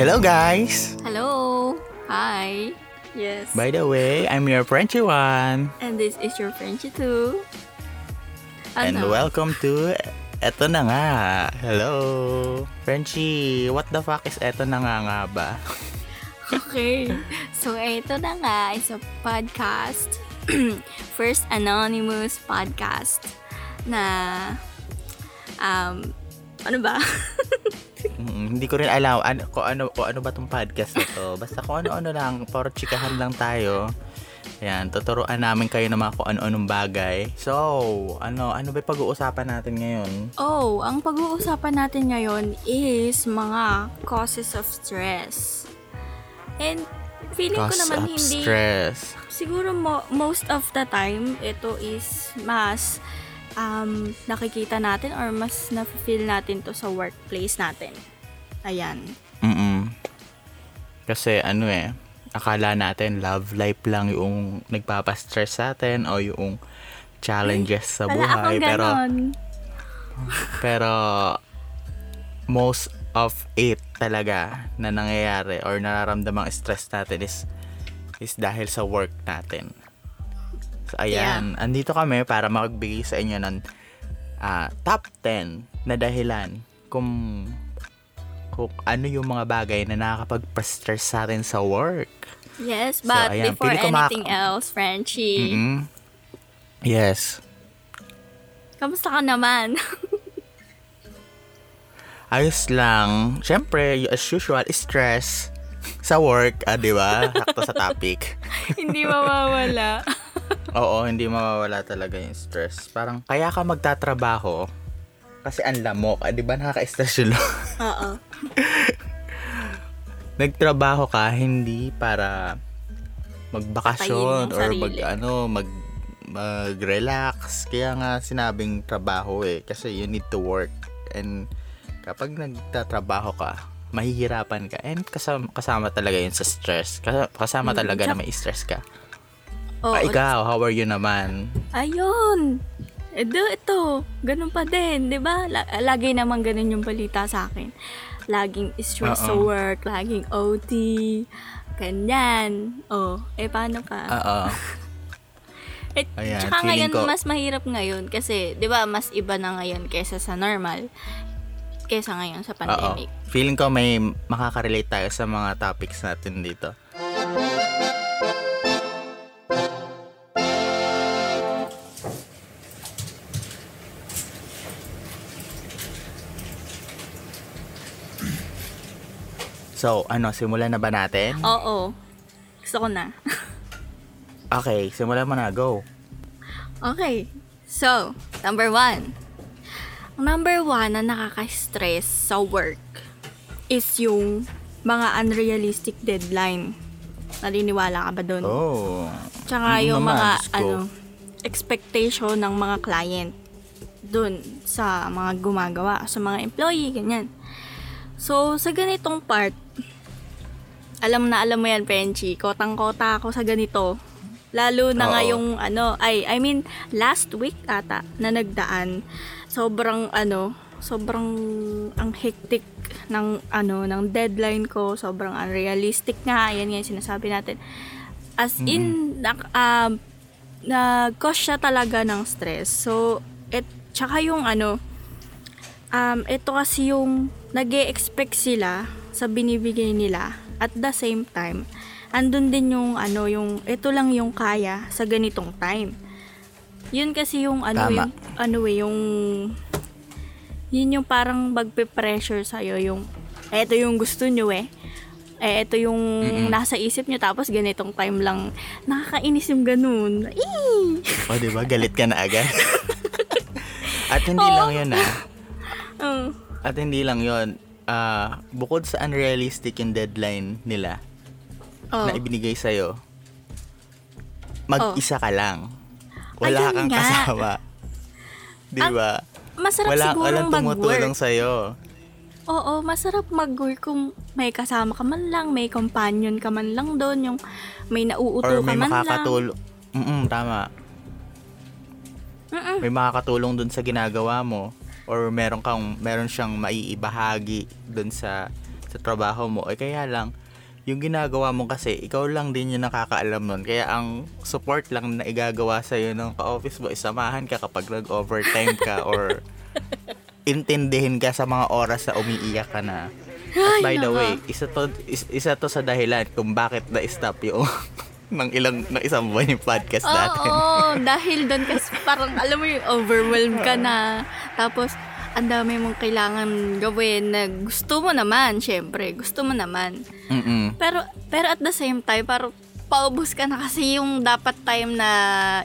Hello guys! Hello! Hi! Yes. By the way, I'm your Frenchy one. And this is your Frenchy too. And Ano? welcome to Eto na nga. Hello! Frenchy, what the fuck is Eto na nga nga ba? Okay. So, ito na nga is a podcast. First anonymous podcast na um ano ba? Mm, hindi ko rin alam ano, kung, ano, kung ano ba tong podcast na to. Basta kung ano-ano lang, puro chikahan lang tayo. Ayan, tuturuan namin kayo ng mga kung ano-anong bagay. So, ano, ano ba pag-uusapan natin ngayon? oh, ang pag-uusapan natin ngayon is mga causes of stress. And feeling ko Cause naman of hindi stress. siguro mo, most of the time ito is mas um, nakikita natin or mas na-feel natin to sa workplace natin. Ayan. Mm Kasi ano eh, akala natin love life lang yung nagpapastress sa atin o yung challenges sa buhay. Pero, pero most of it talaga na nangyayari or nararamdamang stress natin is is dahil sa work natin. So, ayan. Andito kami para magbigay sa inyo ng ah, top 10 na dahilan kung kung ano yung mga bagay na nakakapag-stress sa atin sa work. Yes, So, but ayan, before anything else, Frenchie, mm Yes. kamusta ka naman? Ayos lang. Siyempre, as usual, stress sa work, ah, di ba? Sakto sa topic. Hindi mawawala. Oo, hindi mawawala talaga yung stress. Parang, kaya ka magtatrabaho kasi ang lamok. Ah, di ba nakaka-stress yun? Oo. Nagtrabaho ka hindi para magbakasyon or mag ano mag mag-relax. Kaya nga sinabing trabaho eh kasi you need to work and kapag nagtatrabaho ka, mahihirapan ka and kasama, kasama talaga yun sa stress. Kasama, kasama Mm, talaga na may stress ka. Oo. ah, ikaw, how are you naman? Ayun. Edo, ito. Ganun pa din, di ba? La- lagi naman ganun yung balita sa akin. Laging stress sa Oo. work, laging OT, ganyan. Oh, eh paano ka? Oo. Eh, Ayan, tsaka ngayon, ko- mas mahirap ngayon kasi, di ba, mas iba na ngayon kesa sa normal. Kesa ngayon sa Oo. pandemic. Feeling ko may makaka-relate tayo sa mga topics natin dito. So, ano, simulan na ba natin? Oo. Gusto ko na. Okay, simulan mo na. Go. okay. So, number one. Number one na nakaka-stress sa work is yung mga unrealistic deadline. Naniniwala ka ba doon? Oh. Tsaka Mm, yung naman, mga ano expectation ng mga client dun sa mga gumagawa, sa mga employee, ganyan. So, sa ganitong part, alam na alam mo yan, Frenchie, kotang-kota ako sa ganito. Lalo na nga Oo. yung ano, ay, I mean, last week ata na nagdaan, sobrang ano, sobrang ang hectic ng ano, ng deadline ko, sobrang unrealistic nga, yan nga yung sinasabi natin. As in, nak, um, nag-cause siya talaga ng stress. So, et, tsaka yung ano, um, ito kasi yung nag expect sila sa binibigay nila at the same time, andun din yung ano, yung ito lang yung kaya sa ganitong time. Yun kasi yung ano, Tama. yung, ano eh, yung yun yung parang magpe-pressure sa'yo yung eto yung gusto nyo eh. Eh, ito yung Mm-mm. nasa isip nyo tapos ganitong time lang nakakainis yung ganun. Eee! O, di ba? Galit ka na agad. At hindi Oo. lang yun ah. Oh. At hindi lang yun. Ah, bukod sa unrealistic yung deadline nila Oh. na ibinigay sa'yo, mag-isa ka lang. Wala Ayun kang nga. kasama. Di ba? Masarap Wala, sigurong walang tumutulong mag-work. sa'yo. Oo, masarap mag-work kung may kasama ka man lang, may companion ka man lang doon, yung may nauuto Or ka may man lang. makakatulong. Mm tama. Mm-mm. May makakatulong dun sa ginagawa mo. Or meron kang, meron siyang maiibahagi dun sa sa trabaho mo. Eh kaya lang, yung ginagawa mo kasi, ikaw lang din yung nakakaalam nun. Kaya ang support lang na igagawa sa'yo ng ka-office mo, isamahan ka kapag nag-overtime ka or intindihin ka sa mga oras na umiiyak ka na. At by the way, isa to, is- isa to sa dahilan kung bakit na-stop yung ng ilang ng isang buwan yung podcast Oo, natin. dahil doon kasi parang alam mo yung overwhelmed ka na. Tapos, ang dami mong kailangan gawin na gusto mo naman, syempre. Gusto mo naman. Mm-mm. Pero, pero at the same time, parang paubos ka na kasi yung dapat time na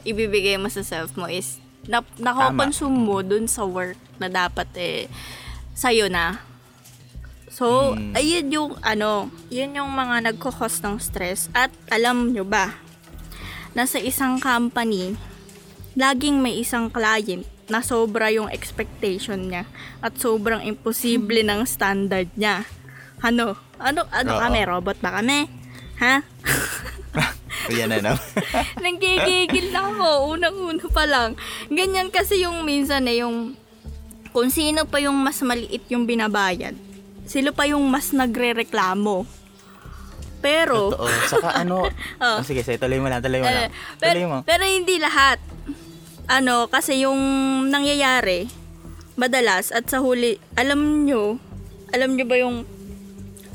ibibigay mo sa self mo is na, nakoconsume mo dun sa work na dapat eh sa'yo na. So, Mm. ayun yung ano, yun yung mga nagko-cause ng stress. At alam nyo ba, nasa isang company, laging may isang client na sobra yung expectation niya at sobrang imposible ng standard niya. Ano? Ano, ano Oo. kami? Robot ba kami? Ha? Yan na naman. Nanggigigil lang ako, unang-una pa lang. Ganyan kasi yung minsan eh, yung kung sino pa yung mas maliit yung binabayad, sila pa yung mas nagre-reklamo. Pero, Totoo. Saka ano, Oh. oh. sige, sige, tuloy mo lang, tuloy mo eh, lang. Tuloy mo. pero, pero hindi lahat. Ano, kasi yung nangyayari, madalas, at sa huli, alam nyo, alam nyo ba yung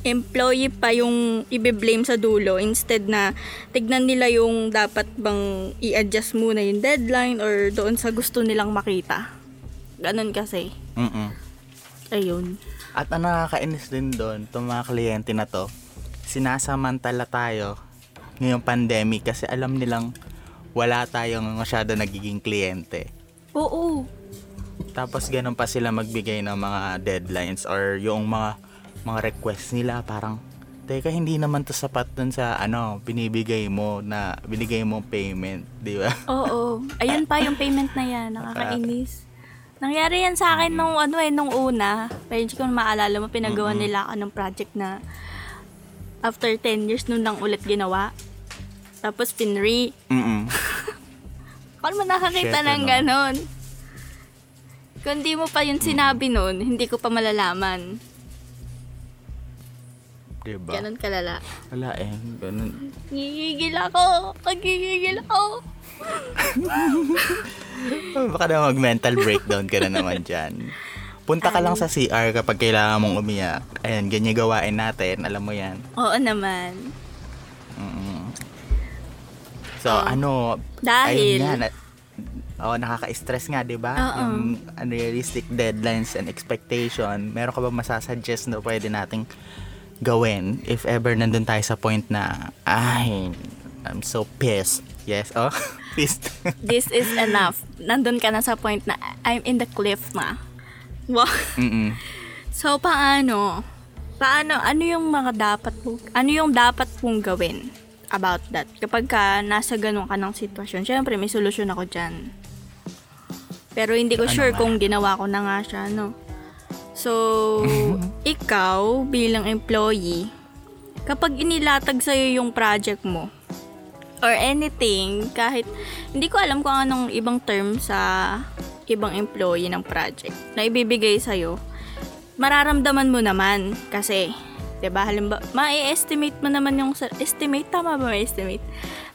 employee pa yung ibe-blame sa dulo instead na tignan nila yung dapat bang i-adjust muna yung deadline or doon sa gusto nilang makita. Ganon kasi. Mm-mm. Ayun. At ang nakakainis din doon, itong mga kliyente na to, sinasamantala tayo ngayong pandemic kasi alam nilang wala tayong masyado nagiging kliyente. Oo. Tapos ganun pa sila magbigay ng mga deadlines or yung mga mga request nila parang teka hindi naman to sapat dun sa ano binibigay mo na binigay mo payment, di ba? Oo. Ayun pa yung payment na yan. Nakakainis. Nangyari yan sa akin nung ano eh, nung una. Pero hindi ko maalala mo, pinagawa nila ako ng project na after 10 years nun lang ulit ginawa. Tapos pinre. Mm. Paano mo nakakita Shit, ng ano? ganon? Kung di mo pa yun sinabi nun, hindi ko pa malalaman. Diba? Ganon kalala. Wala eh. Ganun. Gigigil ako! Pagigigil ako! Baka na mag-mental breakdown ka na naman dyan. Punta ka lang sa CR kapag kailangan mong umiyak. Ayan, ganyan gawain natin. Alam mo yan. Oo naman. Mm. So, Oh. ano, Dahil- ayun nga, na, oh, nakaka-stress nga, di ba? Yung unrealistic deadlines and expectation. Meron ka ba masasuggest na pwede nating gawin if ever nandun tayo sa point na, ay, I'm so pissed. Yes, oh, pissed. This is enough. Nandun ka na sa point na I'm in the cliff na. Wow. Mm-mm. So, paano? Paano? Ano yung mga dapat mo? Ano yung dapat mong gawin about that? Kapag ka nasa ganun ka ng sitwasyon, syempre may solusyon ako dyan. Pero hindi ko Ano sure kung ginawa ko na nga siya, no? So, ikaw bilang employee, kapag inilatag sa'yo yung project mo, or anything, kahit hindi ko alam kung anong ibang term sa ibang employee ng project na ibibigay sa'yo, mararamdaman mo naman kasi 'di ba halimbawa ma-estimate mo naman yung sa- estimate? Tama ba ma-estimate?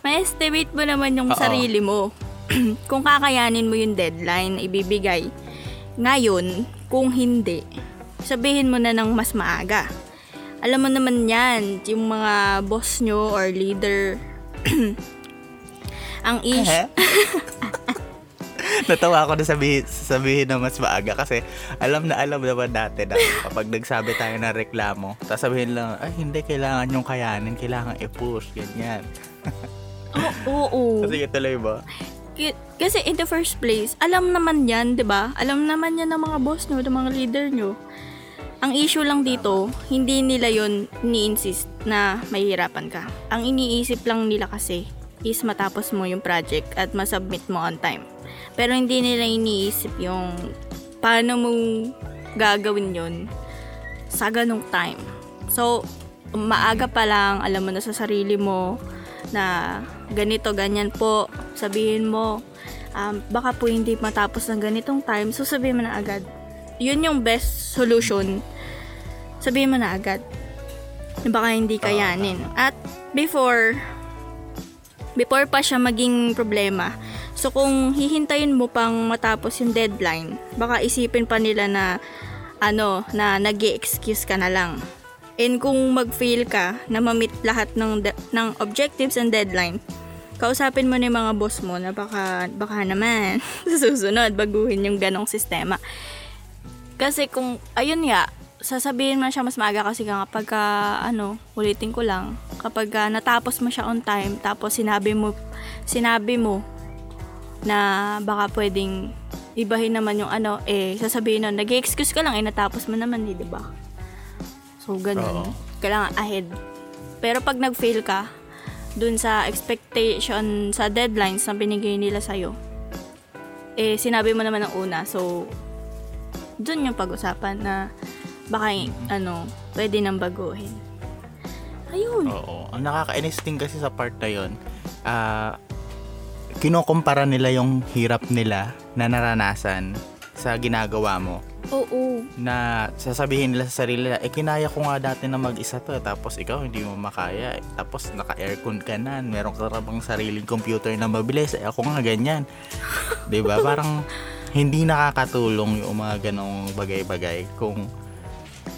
Ma-estimate mo naman yung Oo. sarili mo. Kung kakayanin mo yung deadline na ibibigay. Ngayon kung hindi sabihin mo na ng mas maaga. Alam mo naman yan yung mga boss nyo or leader. Ang issue Natawa ako na sabihin, sabihin na mas maaga kasi alam na alam naman dati na kapag nagsabi tayo ng reklamo, tapos sabihin lang, ay hindi, kailangan yung kayanin, kailangan i-push, ganyan. oo, oo. Kasi tuloy ba? Kasi in the first place, alam naman yan, 'di ba? Alam naman yan ng mga boss nyo, ng mga leader nyo. Ang issue lang dito, hindi nila yon ni-insist na mahihirapan ka. Ang iniisip lang nila kasi is matapos mo yung project at masubmit mo on time. Pero hindi nila iniisip yung paano mo gagawin yon sa ganong time. So, maaga pa lang, alam mo na sa sarili mo na ganito, ganyan po. Sabihin mo, um, baka po hindi matapos ng ganitong time, so sabihin mo na agad. Yun yung best solution. Sabihin mo na agad. na baka hindi kayanin. At before, before pa siya maging problema, so kung hihintayin mo pang matapos yung deadline, baka isipin pa nila na ano, na nag excuse ka na lang. And kung mag-fail ka na ma-meet lahat ng, de- ng objectives and deadline, kausapin mo na yung mga boss mo na baka, baka naman sa susunod baguhin yung ganong sistema. Kasi kung, ayun nga, sasabihin mo siya mas maaga kasi nga kapag ka, ano, ulitin ko lang, kapag ka natapos mo siya on time, tapos sinabi mo, sinabi mo na baka pwedeng ibahin naman yung ano, eh, sasabihin nun, nag-excuse ka lang, eh, natapos mo naman, di ba? So, ganun. Oo. Kailangan ahead. Pero pag nag-fail ka, dun sa expectation, sa deadlines na binigay nila sa'yo, eh, sinabi mo naman ng una. So, dun yung pag-usapan na baka, ano, pwede nang baguhin. Ayun. Oo. Ang nakakainis din kasi sa part na yun, ah, kinukumpara nila yung hirap nila na naranasan sa ginagawa mo Oo. na sasabihin nila sa sarili nila, eh kinaya ko nga dati na mag-isa to, tapos ikaw hindi mo makaya, eh. tapos naka-aircon ka na, meron ka rabang sariling computer na mabilis, eh ako nga ganyan. ba Parang hindi nakakatulong yung mga ganong bagay-bagay kung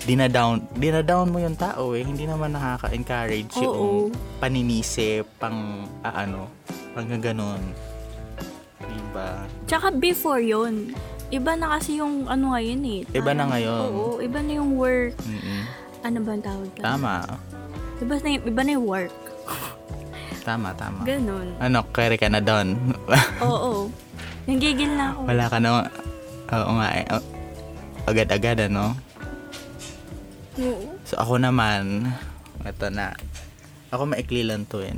dinadown, dinadown mo yung tao eh, hindi naman nakaka-encourage Oo. yung paninisi, pang ah, ano, pang ganon. Diba? Tsaka before yon iba na kasi yung ano ngayon eh. Iba na ngayon. Oo, iba na yung work. Mm-mm. Ano ba ang tawag doon? Tama. Iba na, yung- iba na yung work. Tama, tama. Ganon. Ano, carry ka na doon. Oo. Nanggigil na ako. Wala ka na, oo nga eh. Oh, Agad-agad, ano? Oo. So, ako naman, ito na. Ako maikli lang to eh.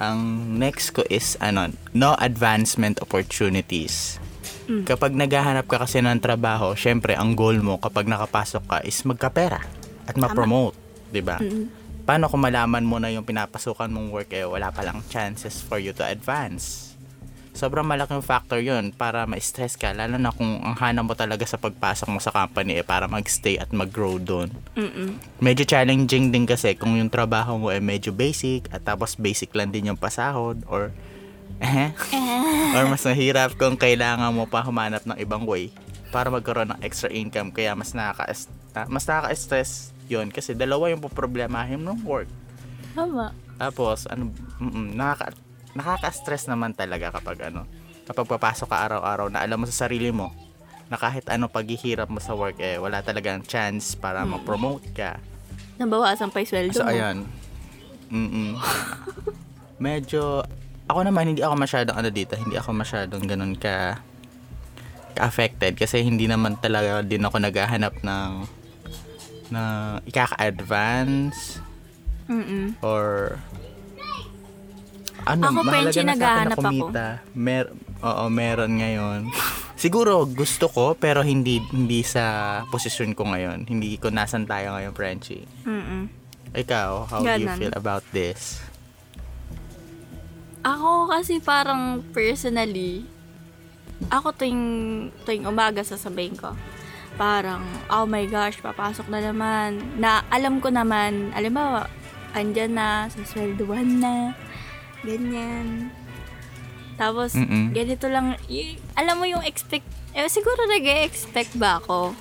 Ang next ko is, ano, no advancement opportunities. Mm. Kapag naghahanap ka kasi ng trabaho, syempre, ang goal mo kapag nakapasok ka is magkapera at ma-promote, di ba? Paano kung malaman mo na yung pinapasukan mong work eh, wala palang chances for you to advance? Sobrang malaking factor yon para ma-stress ka, lalo na kung ang hanap mo talaga sa pagpasok mo sa company eh, para mag-stay at mag-grow doon. Medyo challenging din kasi kung yung trabaho mo ay medyo basic at tapos basic lang din yung pasahod or eh, or mas mahirap kung kailangan mo pa humanap ng ibang way para magkaroon ng extra income kaya mas nakaka ah, mas nakaka-stress yon kasi dalawa yung problemahin ng work Tama. tapos ano mm, nakaka nakaka-stress naman talaga kapag ano kapag papasok ka araw-araw na alam mo sa sarili mo na kahit ano paghihirap mo sa work eh wala talagang chance para ma-promote ka Nabawasan pa yung sweldo So, mo. ayan. Mm Medyo, ako naman, hindi ako masyadong ano dito, hindi ako masyadong ganun ka, ka-affected kasi hindi naman talaga din ako naghahanap ng na ikaka-advance Mm-mm. or ano, Ako, mahalaga na sa akin na naghahanap ako. kumita. Mer Oo, meron ngayon. Siguro gusto ko pero hindi hindi sa posisyon ko ngayon. Hindi ko nasan tayo ngayon, Frenchie. Mm-mm. Ikaw, how do you Ganon. feel about this? Ako kasi parang personally, ako tuwing, tuwing umaga sasabihin ko, parang, oh my gosh, papasok na naman. Na alam ko naman, alam mo, andyan na, sasweldohan na, ganyan. Tapos, Mm-mm. ganito lang, y- alam mo yung expect, eh, siguro nag-expect ba ako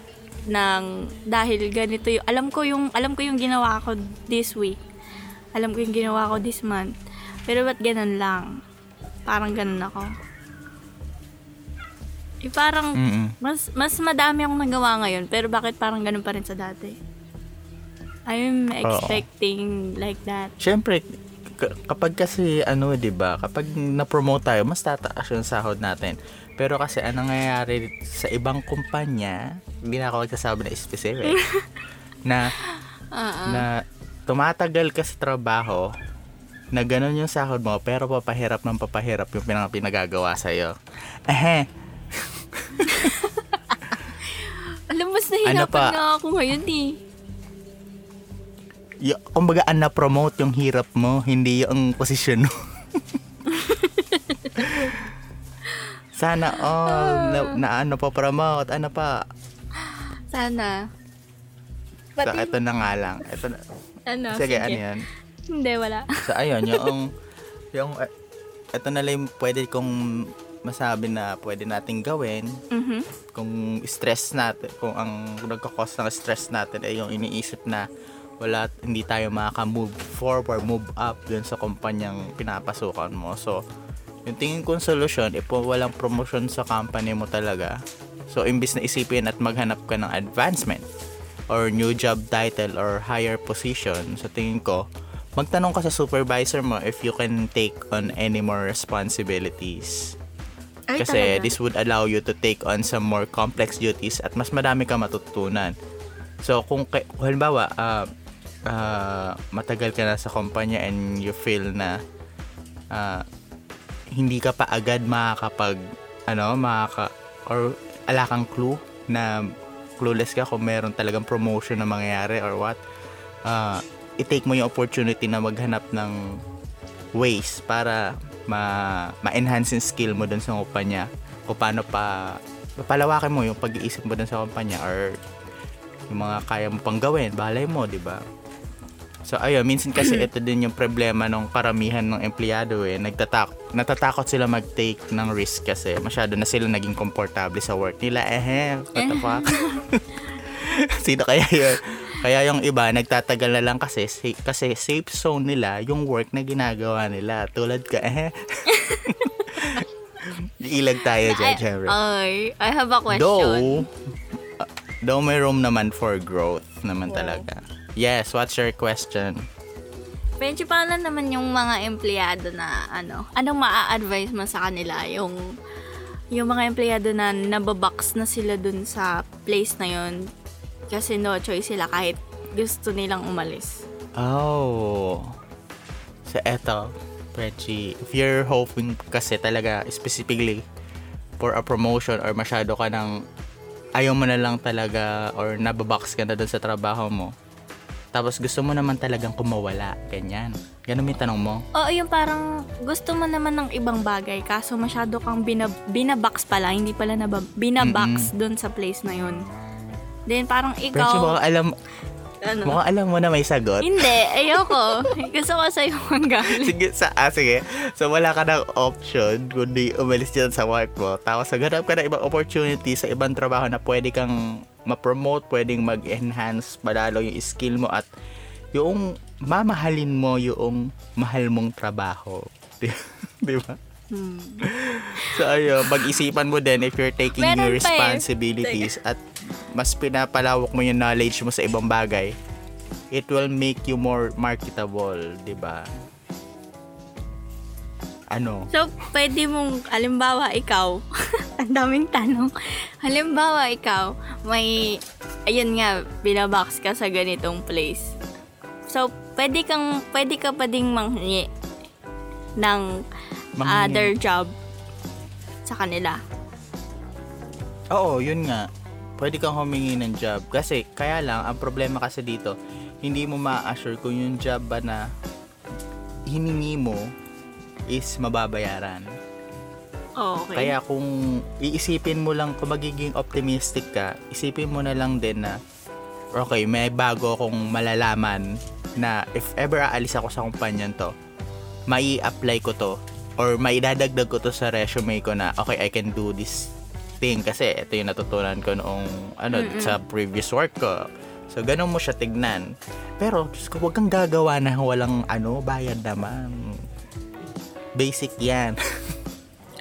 ng, dahil ganito yung, alam ko yung, alam ko yung ginawa ko this week. Alam ko yung ginawa ko this month. Pero ba't ganun lang? Parang ganun ako. Eh, parang, Mm-mm. mas, mas madami akong nagawa ngayon, pero bakit parang ganun pa rin sa dati? I'm expecting like that. Siyempre, kapag kasi ano, 'di ba? Kapag na-promote tayo, mas tataas yung sahod natin. Pero kasi anong nangyayari sa ibang kumpanya, hindi na ako magsasabi na specific, na na tumatagal ka sa trabaho, na ganun yung sahod mo, pero papahirap ng papahirap yung pinang pinagagawa sa'yo. Eh, Alam, mas Ano nahihirapan pa? nga ako ngayon eh. Y- kumbaga, na-promote yung hirap mo, hindi yung posisyon mo. Sana all na, na ano pa promote, ano pa. Sana. So, Pati- ito na nga lang. Ito na. Ano? Sige, ano yan? Hindi, wala. So, ayun, yung, yung, ito na lang pwede kong masabi na pwede nating gawin Mhm. kung stress natin, kung ang nagkakos ng stress natin ay yung iniisip na wala, hindi tayo makaka-move forward, move up dun sa kumpanyang pinapasukan mo. So, yung tingin kong solusyon, if walang promotion sa company mo talaga, so imbis na isipin at maghanap ka ng advancement or new job title or higher position, sa tingin ko, magtanong ka sa supervisor mo if you can take on any more responsibilities. Ay, Kasi talaga? this would allow you to take on some more complex duties at mas madami ka matutunan. So kung, kung halimbawa, ah, ah, matagal ka na sa kumpanya and you feel na ah, hindi ka pa agad makakapag ano, makaka or ala kang clue na clueless ka kung meron talagang promotion na mangyayari or what. ah i-take mo yung opportunity na maghanap ng ways para ma ma-enhance yung skill mo dun sa kumpanya kung paano pa papalawakin mo yung pag-iisip mo dun sa kumpanya or yung mga kaya mo pang gawin, balay mo, di ba? So ayun, minsan kasi ito din yung problema ng karamihan ng empleyado eh. Nagtatak natatakot sila mag-take ng risk kasi masyado na sila naging komportable sa work nila. Eh, what the fuck? Sino kaya yun? Kaya yung iba, nagtatagal na lang kasi, sa- kasi safe zone nila yung work na ginagawa nila. Tulad ka, eh. Ilag tayo dyan, syempre. ay, I have a question. Though, uh, though may room naman for growth naman Wow. talaga. Yes, what's your question? Medyo paano naman yung mga empleyado na ano, anong maa-advise mo sa kanila? Yung yung mga empleyado na nababox na sila dun sa place na yon kasi no choice sila kahit gusto nilang umalis. Oh. So, eto, Reggie, if you're hoping kasi talaga specifically for a promotion or masyado ka ng ayaw mo na lang talaga or nababox ka na dun sa trabaho mo, tapos gusto mo naman talagang kumawala, ganyan. Ganun yung tanong mo. Oo, yung parang gusto mo naman ng ibang bagay kaso masyado kang binab- binabox pala, hindi pala na binabox dun sa place na yon. Then parang ikaw, mukhang alam, ano? mukhang alam mo na may sagot. Hindi, ayoko. Gusto ko sa'yo manggaling. sige, sa, ah, sige. So, wala ka ng option kundi umalis dyan sa work mo. Tapos, naghanap ka ng ibang opportunity sa ibang trabaho na pwede kang ma-promote, pwedeng mag-enhance palalo yung skill mo at yung mamahalin mo yung mahal mong trabaho. Di, di ba? Hmm. So, ayun, pag-isipan mo din if you're taking Meron pa eh. responsibilities at mas pinapalawak mo yung knowledge mo sa ibang bagay, it will make you more marketable, di ba? Ano? So, pwede mong, halimbawa, ikaw, ang daming tanong. Halimbawa, ikaw, may, ayun nga, binabox ka sa ganitong place. So, pwede kang, pwede ka pa ding manghingi ng Manghingi. other job sa kanila. Oo, yun nga. Pwede kang humingi ng job. Kasi, kaya lang, ang problema kasi dito, hindi mo ma-assure kung yung job ba na hiningi mo is mababayaran. Okay. Kaya kung iisipin mo lang, kung magiging optimistic ka, isipin mo na lang din na, okay, may bago akong malalaman na if ever aalis ako sa kumpanyan to, mai apply ko to or maidadagdag ko to sa resume ko na, okay, I can do this thing kasi ito yung natutunan ko noong ano, sa previous work ko. So, ganun mo siya tignan. Pero, Diyos ko, huwag kang gagawa na walang ano, bayad naman. Basic yan.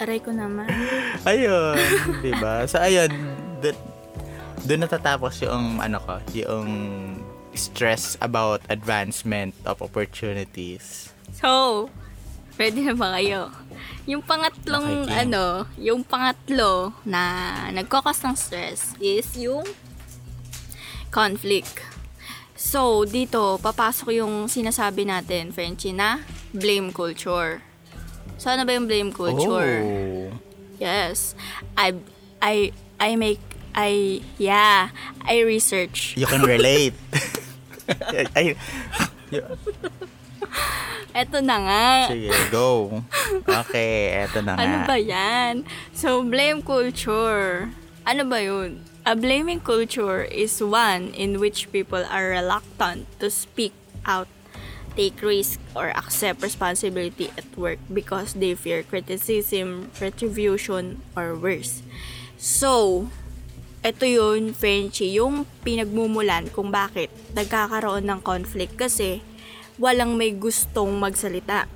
Aray ko naman. ayun, 'di ba? So ayun, doon doon natatapos yung ano ko, yung stress about advancement of opportunities. So, ready na ba kayo? Yung pangatlong, Okay, ano, yung pangatlo na nagkakos ng stress is yung conflict. So, dito, papasok yung sinasabi natin, Frenchie, na blame culture. So, ano ba yung blame culture? Oh. Yes. I, I, I make, I, yeah, I research. You can relate. Y- Eto na nga. sige, go. Okay, eto na nga. Ano ba yan? So, blame culture. Ano ba yun? A blaming culture is one in which people are reluctant to speak out, take risk, or accept responsibility at work because they fear criticism, retribution, or worse. So, ito yun, Frenchie, yung pinagmumulan kung bakit nagkakaroon ng conflict kasi walang may gustong magsalita.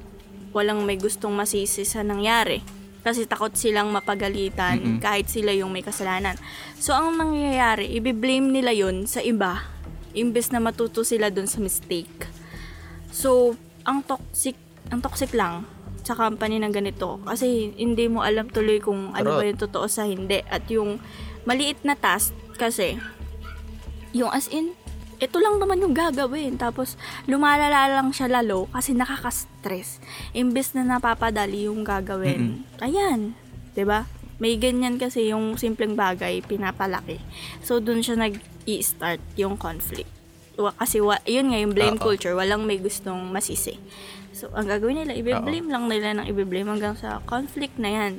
Walang may gustong masisi sa nangyari. Kasi takot silang mapagalitan Mm-mm. kahit sila yung may kasalanan. So, ang nangyayari, ibiblame nila yun sa iba imbes na matuto sila dun sa mistake. So, ang toxic, ang toxic lang sa company ng ganito. Kasi hindi mo alam tuloy kung ano ba yung totoo sa hindi. At yung maliit na task kasi yung as in ito lang naman yung gagawin. Tapos lumalala lang siya lalo kasi nakaka-stress. Imbes na napapadali yung gagawin. Ayan 'di ba may ganyan kasi yung simpleng bagay pinapalaki. So dun siya nag i-start yung conflict kasi wa, yun nga yung blame Oo. culture walang may gustong masisi so ang gagawin nila i-blame lang nila ng i-blame hanggang sa conflict na yan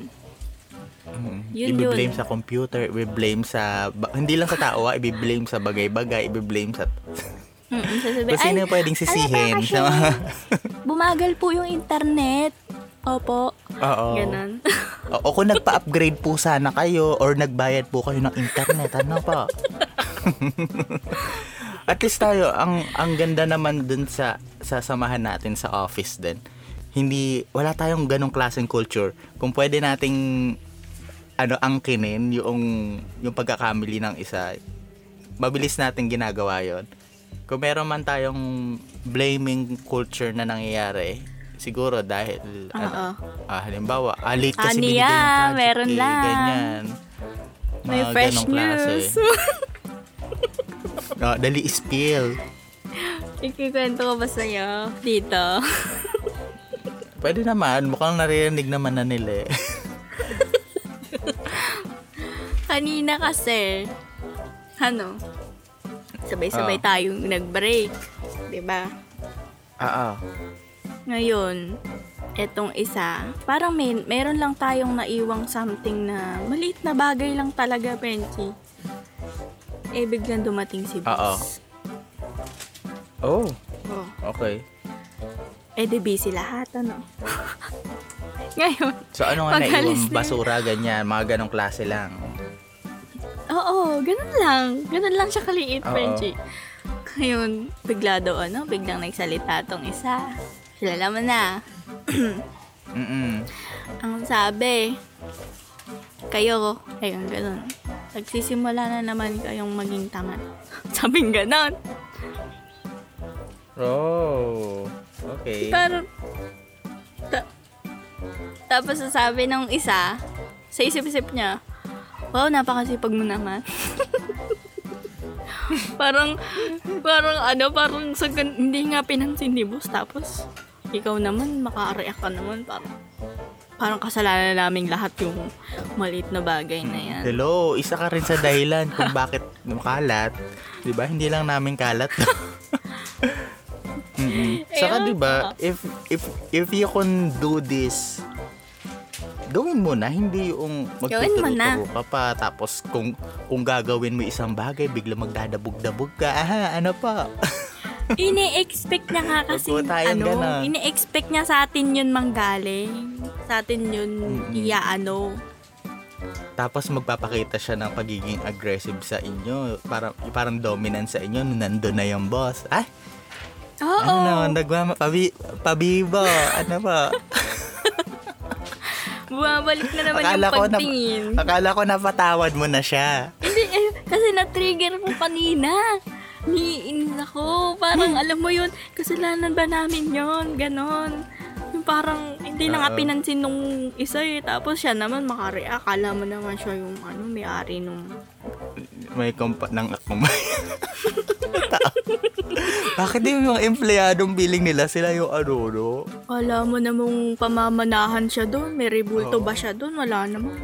Yun Ibi-blame yun. sa computer, ibi-blame sa... ba- hindi lang sa tao, ah, ibi-blame sa bagay-bagay, ibi-blame sa... Mm-mm, Kung sino "Ay, pwedeng ano sisihin ba sa mga... Bumagal po yung internet. Opo. Oo. Ganon. O, o kung nagpa-upgrade po sana kayo or nagbayad po kayo ng internet, ano pa? At least tayo, ang ang ganda naman dun sa sa samahan natin sa office din. Hindi wala tayong ganong klaseng culture. Kung pwede nating ano angkinin yung yung pagkakamali ng isa, mabilis natin ginagawa 'yon. Kung meron man tayong blaming culture na nangyayari, siguro dahil ano, ah, halimbawa, ah, late kasi Ano binigay yung project Meron eh, lang. ganyan. May Mga fresh ganong klase. Ah, dali spill. Ikikwento ko ba sa'yo dito? Pwede naman, mukhang naririnig naman na nila eh. Kanina kasi, ano, sabay-sabay Ah. tayong nag-break. 'di ba? Oo. Ngayon, etong isa, parang may, meron lang tayong naiwang something na maliit na bagay lang talaga, Penchi. Eh, biglang dumating si boss. Oh, Oh. okay. Eh, di busy lahat, ano? Ngayon, So ano nga Pag-alis na- basura, ganyan, mga ganong klase lang. oo, ganun lang. Ganun lang siya kaliit, Oo. Frenchie. Ngayon, bigla daw, ano, biglang nagsalita tong isa. Kilala mo na. Mm-mm. Ang sabi, kayo, ayun, ganun. Nagsisimula na naman kayong maging tamad. Sabing ganun. Oh, okay. Pero, ta- tapos sasabi ng isa, sa isip-isip niya, wow, napakasipag mo naman. parang, parang ano, parang sa hindi nga pinansin ni boss. Tapos, ikaw naman, makareact ka naman. Parang, parang kasalanan naming lahat yung maliit na bagay na yan. Hello, isa ka rin sa dahilan kung bakit makalat. 'Di ba? Hindi lang namin kalat. Mm-mm. Saka 'di ba, if if if you can do this gawin mo na, hindi yung magtuturo ka pa. Tapos kung kung gagawin mo isang bagay, bigla magdadabog-dabog ka. Aha, ano pa? Ini-expect niya nga kasi, Huwag po tayong ano, ganon. ini-expect niya sa atin yun manggaling. Sa atin yun, Mm-mm. iaano. Tapos magpapakita siya ng pagiging aggressive sa inyo. Parang, parang dominant sa inyo. Nandun na yung boss. Ay, Oo. ano nagmama, pabi, pabibo. Ano ba? Bumabalik na naman Akala yung ko na- pagtingin. Akala ko napatawad mo na siya. Hindi, eh, kasi na-trigger ko kanina. Niinis ako. Parang, Hmm. alam mo yun, kasalanan ba namin yon Ganon. Yung parang, hindi na nga Oo. pinansin nung isa eh. Tapos siya naman makareact. Akala mo naman siya yung, ano, may-ari nung... May kompa ng akmay. Bakit yung mga empleyadong billing nila sila yung ano, no? Wala mo namang pamamanahan siya doon. May rebulto Oo. ba siya doon? Wala naman.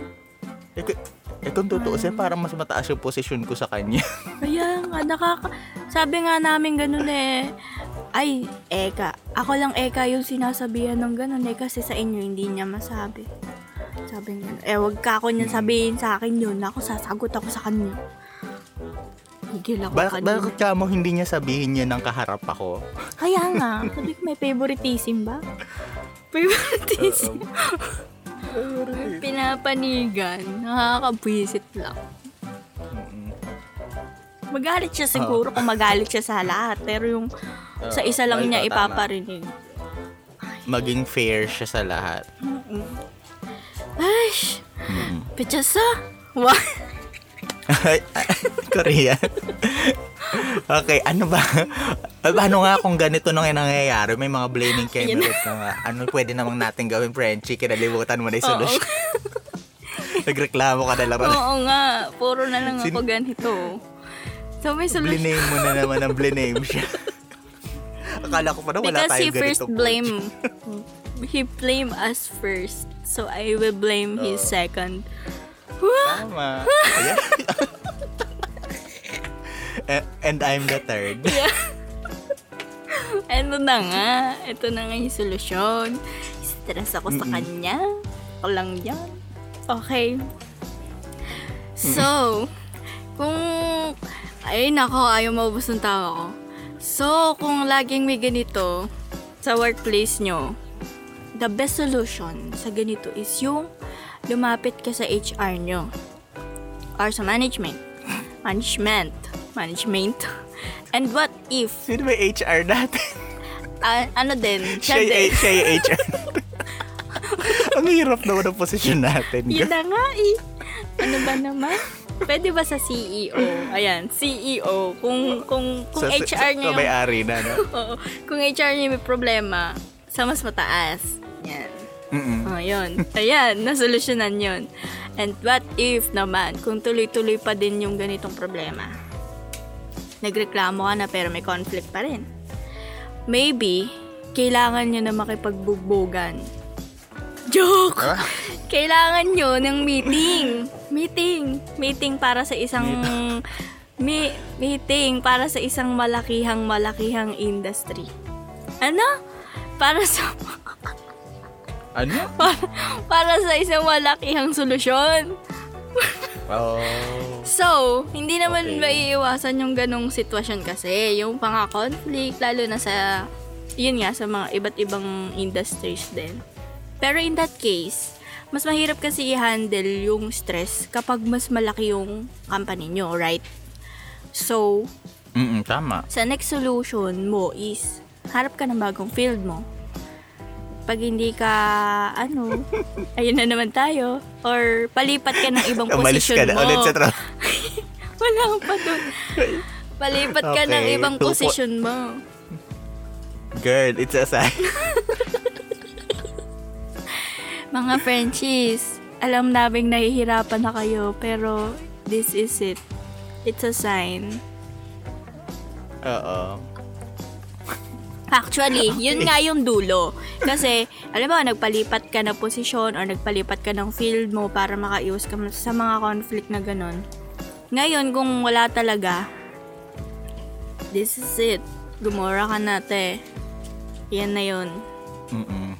Eh, k- eh kung tutuusin, parang mas mataas yung posisyon ko sa kanya. Kaya nga, nakaka... Sabi nga namin ganun eh. Ay, Eka. Ako lang Eka yung sinasabihan ng ganun eh. Kasi sa inyo, hindi niya masabi. Sabi nga, eh wag ka ako niyan sabihin sa akin yun. Ako sasagot ako sa kanya. Gila ko Bakit, kanina. bakit ka mo hindi niya sabihin yun ng kaharap ako? Kaya nga, sabi ko may favoritism ba? Favoritism. Pinapanigan. Nakakabwisit lang. Magalit siya siguro kung magalit siya sa lahat. Pero yung sa isa lang niya ipaparinig. Maging fair siya sa lahat. Ay, pichasa. What? Korean. okay, ano ba? Paano nga kung ganito nang nangyayari? May mga blaming cameras na nga. Ano pwede namang natin gawin, Frenchie? Kinalimutan mo na yung solusyon. Nagreklamo ka na lang. Oo nga, puro na lang ako ganito. So may solusyon. Bliname mo na naman ang bliname siya. Akala ko pa na wala Because he tayong first ganito. blame. he blame us first. So I will blame his second. Tama. Ayan. A- And I'm the third. Ano na nga. Ito na nga yung solusyon. Stress ako sa kanya. Ako lang yan. Okay. So, kung... Ay, nako, ayaw maubos ng tawa ko. So, kung laging may ganito sa workplace nyo, the best solution sa ganito is yung lumapit ka sa HR nyo or sa management. Management. Management. And what if Sino yung HR natin? Ah, ano din, Siya, din. siya yung HR. Ang hirap naman ang posisyon natin. Yun na nga eh. Ano ba naman? Pwede ba sa CEO? Ayan, CEO. Kung kung kung Sa- HR niyo Sa may-ari na, no? Oo. kung HR niyo may problema sa mas mataas. Mm-mm. Oh, yun. Ayan, nasolusyonan yun. And what if naman, kung tuloy-tuloy pa din yung ganitong problema? Nagreklamo ka na pero may conflict pa rin. Maybe, kailangan nyo na makipagbugbogan. Joke! Ah? Kailangan nyo ng meeting. Meeting. Meeting para sa isang... Mi- meeting para sa isang malakihang malakihang industry. Ano? Para sa Ano? para, para sa isang malakihang solusyon. Oh. So, hindi naman Okay. maiiwasan yung ganong sitwasyon kasi. Yung pang conflict, lalo na sa, yun nga, sa mga iba't ibang industries din. Pero in that case, mas mahirap kasi i-handle yung stress kapag mas malaki yung company nyo, right? So, Mm-mm, tama. sa next solution mo is, harap ka ng bagong field mo. Pag hindi ka, ano, ayun na naman tayo. Or palipat ka ng ibang Umalis posisyon ka na mo. ulit sa trabaho. Wala pa dun. Palipat ka ng Okay, ibang two po- posisyon mo. Girl, it's a sign. Mga Frenchies, alam naming nahihirapan na kayo, pero this is it. It's a sign. Oo. Actually, yun nga yung dulo. Kasi, alam mo, nagpalipat ka na posisyon or nagpalipat ka ng field mo para makaiwas ka sa mga conflict na ganun. Ngayon, kung wala talaga, this is it. Gumora ka na, te. Yan na yun. Mm-mm.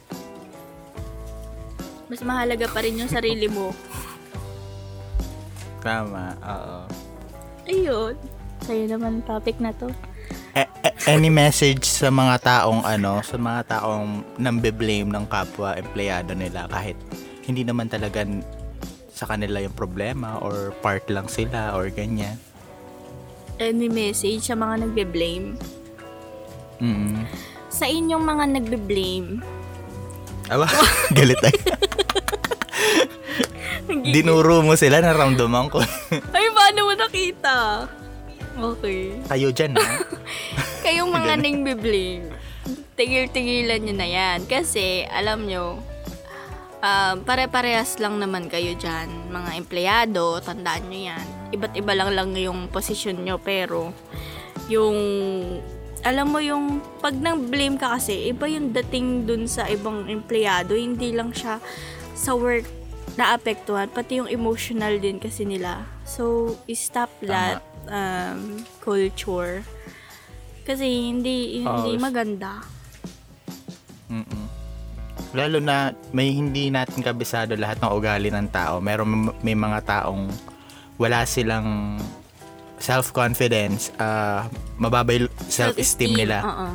Mas mahalaga pa rin yung sarili mo. Tama, oo. Ayun. Sa'yo naman topic na to. A- a- any message sa mga taong ano, sa mga taong nambe-blame ng kapwa empleyado nila kahit hindi naman talaga sa kanila yung problema or part lang sila or ganyan. Any message sa mga nagbe-blame? Mm. Sa inyong mga nagbe-blame, Aba, galit ay. Dinuro mo sila, naramdaman ko. ay, paano mo nakita? Okay. Kayo dyan, ha? Kayong mga nagbe-blame, tigil-tigilan nyo na yan. Kasi, alam nyo, um, pare-parehas lang naman kayo dyan. Mga empleyado, tandaan nyo yan. Iba't iba lang lang yung posisyon nyo, pero yung alam mo yung pag nang blame ka kasi iba yung dating dun sa ibang empleyado hindi lang siya sa work naapektuhan pati yung emotional din kasi nila so stop that um, culture kasi hindi hindi Oh, maganda Mm-mm. Lalo na may hindi natin kabisado lahat ng ugali ng tao. Meron may mga taong wala silang self-confidence, ah, mababa yung self-esteem nila. Oo.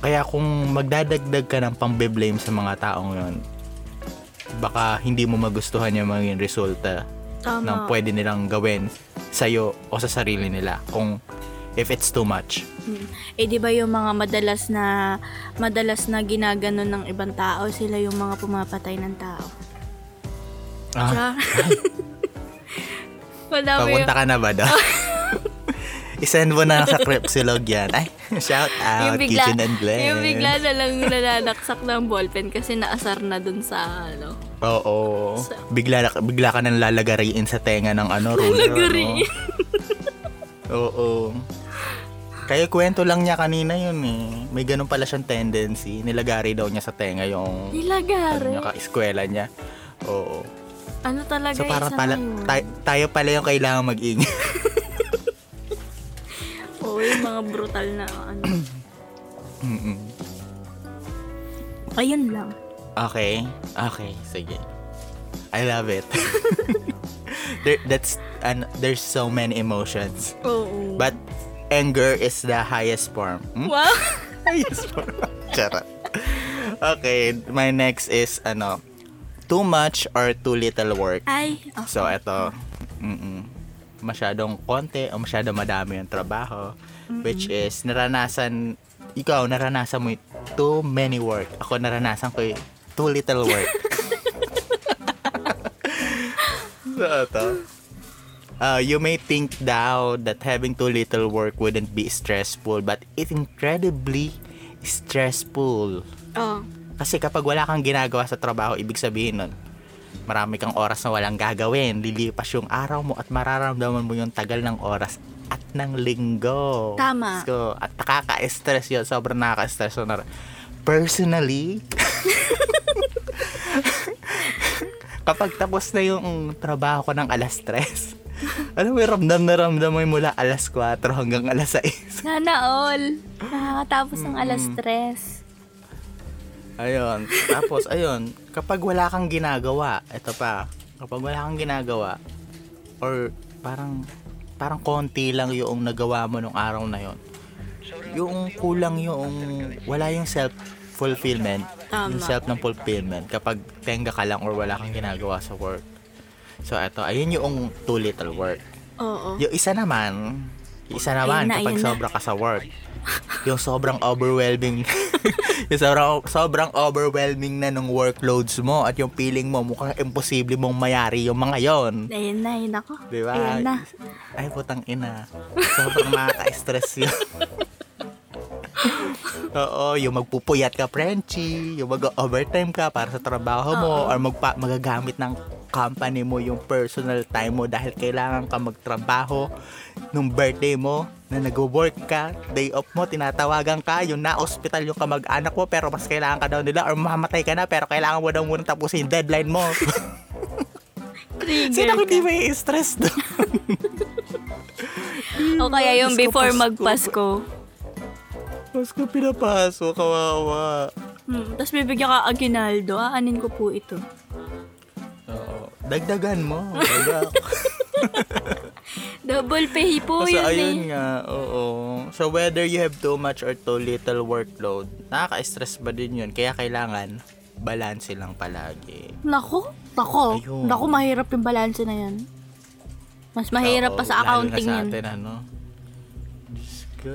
Kaya kung magdadagdag ka ng pambe-blame sa mga taong yun, baka hindi mo magustuhan yung mga resulta ng Tama. pwede nilang gawin sa'yo o sa sarili nila kung if it's too much. Mm. Eh di ba yung mga madalas na madalas na ginaganon ng ibang tao, sila yung mga pumapatay ng tao. Ah. Wala papunta ka na ba daw? I-send mo na sa Crepsilog yan. Ay, shout out, yung bigla, Kitchen and Glenn. yung bigla na lang nananaksak ng ballpen kasi naasar na dun sa ano. Oo. Sa- Bigla, bigla ka nang lalagariin sa tenga ng ano, ruler. Lalagariin. ano? Oo. Kaya kwento lang niya kanina yun eh. May ganun pala siyang tendency. Nilagari daw niya sa tenga yung ano Nilagari. niya, ka-eskwela niya. Oo. Ano talaga So isa pala, na yun? tay- tayo pala yung kailangan mag-ingay. Oo, yung mga brutal na ano. Mm-mm. Ayun lang. okay. Okay. Sige. I love it. There, that's, and there's so many emotions. Oo. But anger is the highest form. Hmm? wow. highest form. Charot. Okay, my next is ano, too much or too little work. Ay, okay. So eto, mm masyadong konti o masyadong madami yung trabaho which is naranasan ikaw naranasan mo too many work. Ako naranasan ko too little work. so eto. Uh, you may think daw that having too little work wouldn't be stressful but it's incredibly stressful. Oh. Kasi kapag wala kang ginagawa sa trabaho, ibig sabihin nun, Marami kang oras na walang gagawin. Lilipas yung araw mo at mararamdaman mo yung tagal ng oras at ng linggo. Tama. So, at nakaka-stress yun. Sobrang nakaka-stress yun. Personally, kapag tapos na yung trabaho ko ng alas 3, alam mo, ramdam na ramdam mo mula alas 4 hanggang alas 6. Sana all. Nakakatapos ng alas 3. Ayun. Tapos, ayun, kapag wala kang ginagawa, ito pa, kapag wala kang ginagawa, or parang, parang konti lang yung nagawa mo nung araw na yon yung kulang yung, wala yung self-fulfillment, Tama. yung self ng fulfillment, kapag tenga ka lang or wala kang ginagawa sa work. So, ito, ayun yung too little work. Oo. Yung isa naman, yung isa naman, Ayun na, kapag ayun na. sobra ka sa work, yung sobrang overwhelming, yung sobrang, sobrang overwhelming na ng workloads mo at yung feeling mo mukhang imposible mong mayari yung mga yon. Ayun na, ayun ako. Di ba? Ayun na. Ay, putang ina. Sobrang nakaka-stress yun. Oo, yung magpupuyat ka, Frenchie, yung mag-overtime ka para sa trabaho mo, Oo. or magpa- magagamit ng company mo yung personal time mo dahil kailangan ka magtrabaho nung birthday mo na nag-work ka, day off mo, tinatawagan ka, yung na-hospital yung kamag-anak mo pero mas kailangan ka daw nila or mamatay ka na pero kailangan mo daw muna tapusin yung deadline mo. Trigger Sino hindi may stress doon? O kaya yung before Pasko. magpasko. Mas ko pinapasok, kawawa. Hmm, Tapos bibigyan ka aginaldo. Aanin ko po ito. Oo. Dagdagan mo. Dagdag. Double pay po Kasi yun ayun eh. nga, oo. So whether you have too much or too little workload, nakaka-stress ba din yun? Kaya kailangan, balance lang palagi. Nako, nako. Ayun. Nako, mahirap yung balanse na yan. Mas mahirap Oo, pa sa accounting lalo na sa yan. atin, ano? Diyos ko.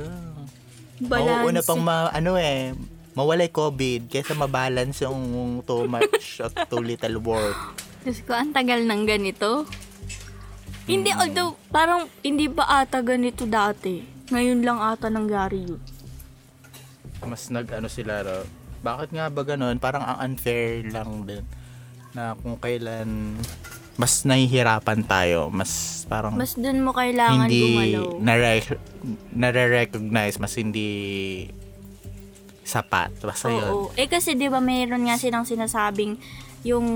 Balance. Mauuna pang ma, ano eh, mawalay COVID kaysa mabalance yung too much or too little work. Diyos ko, ang tagal ng ganito. Hindi, Hmm. although, parang hindi ba ata ganito dati? Ngayon lang ata nangyari yun. mas nag ano sila ro. Bakit nga ba ganun? Parang ang unfair lang din na kung kailan mas nahihirapan tayo, mas parang Mas dun mo kailangan hindi gumalaw. nare- nare-recognize, mas hindi sapat. Basta yun. Oo. Eh kasi 'di ba mayroon nga silang sinasabing yung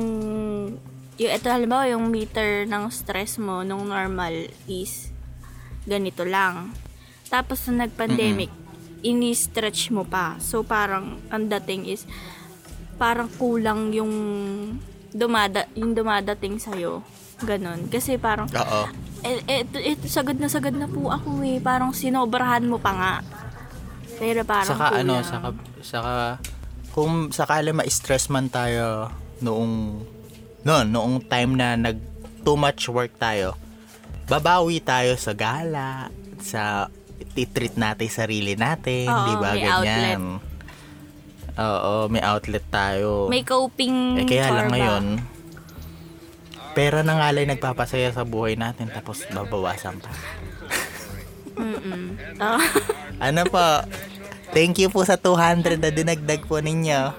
yung ito halimbawa yung meter ng stress mo nung normal is ganito lang. Tapos nung nag-pandemic, ini-stretch mo pa. So parang ang dating is parang kulang yung dumada yung dumadating sa Ganon. Kasi parang, Oo. eh, eh, ito, ito, sagad na sagad na po ako eh. Parang sinobrahan mo pa nga. Pero parang Saka kulang. ano, saka, saka, kung sakali ma-stress man tayo noong, noon, noong time na nag too much work tayo, babawi tayo sa gala, sa titreat natin sarili natin, Oo, di ba? may Ganyan. Oo, may outlet tayo. May coping eh, kaya lang ba? ngayon, pera na nga lang nagpapasaya sa buhay natin tapos babawasan pa. Mm-mm. Ah, Ano po? Thank you po sa 200 na dinagdag po ninyo.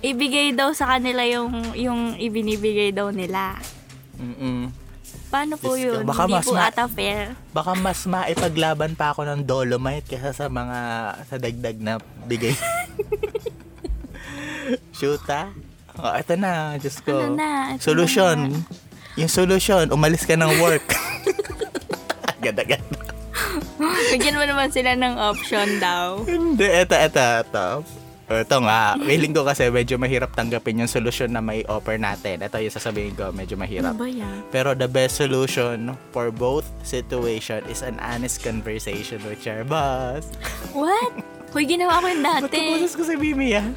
ibigay daw sa kanila yung yung ibinibigay daw nila. Mm-mm. Paano po Diyos ko, yun? baka Hindi mas po ma- ata fair. Baka mas maipaglaban pa ako ng Dolomite kaysa sa mga sa dagdag na bigay. Shoot ah. Oh, ito na, Diyos ko. Ano na? Ito Solusyon. Yung solusyon, umalis ka ng work. Agad-agad. Bigyan mo naman sila ng option daw. Hindi, eto, eto, eto. Ito nga, feeling ko kasi medyo mahirap tanggapin yung solusyon na may offer natin. Ito yung sasabihin ko, medyo Ano mahirap. ba yan? Pero the best solution for both situation is an honest conversation with your boss. What? Hoy, ginawa ko yun Ba't dati. tumulong ko sa Mimi yan?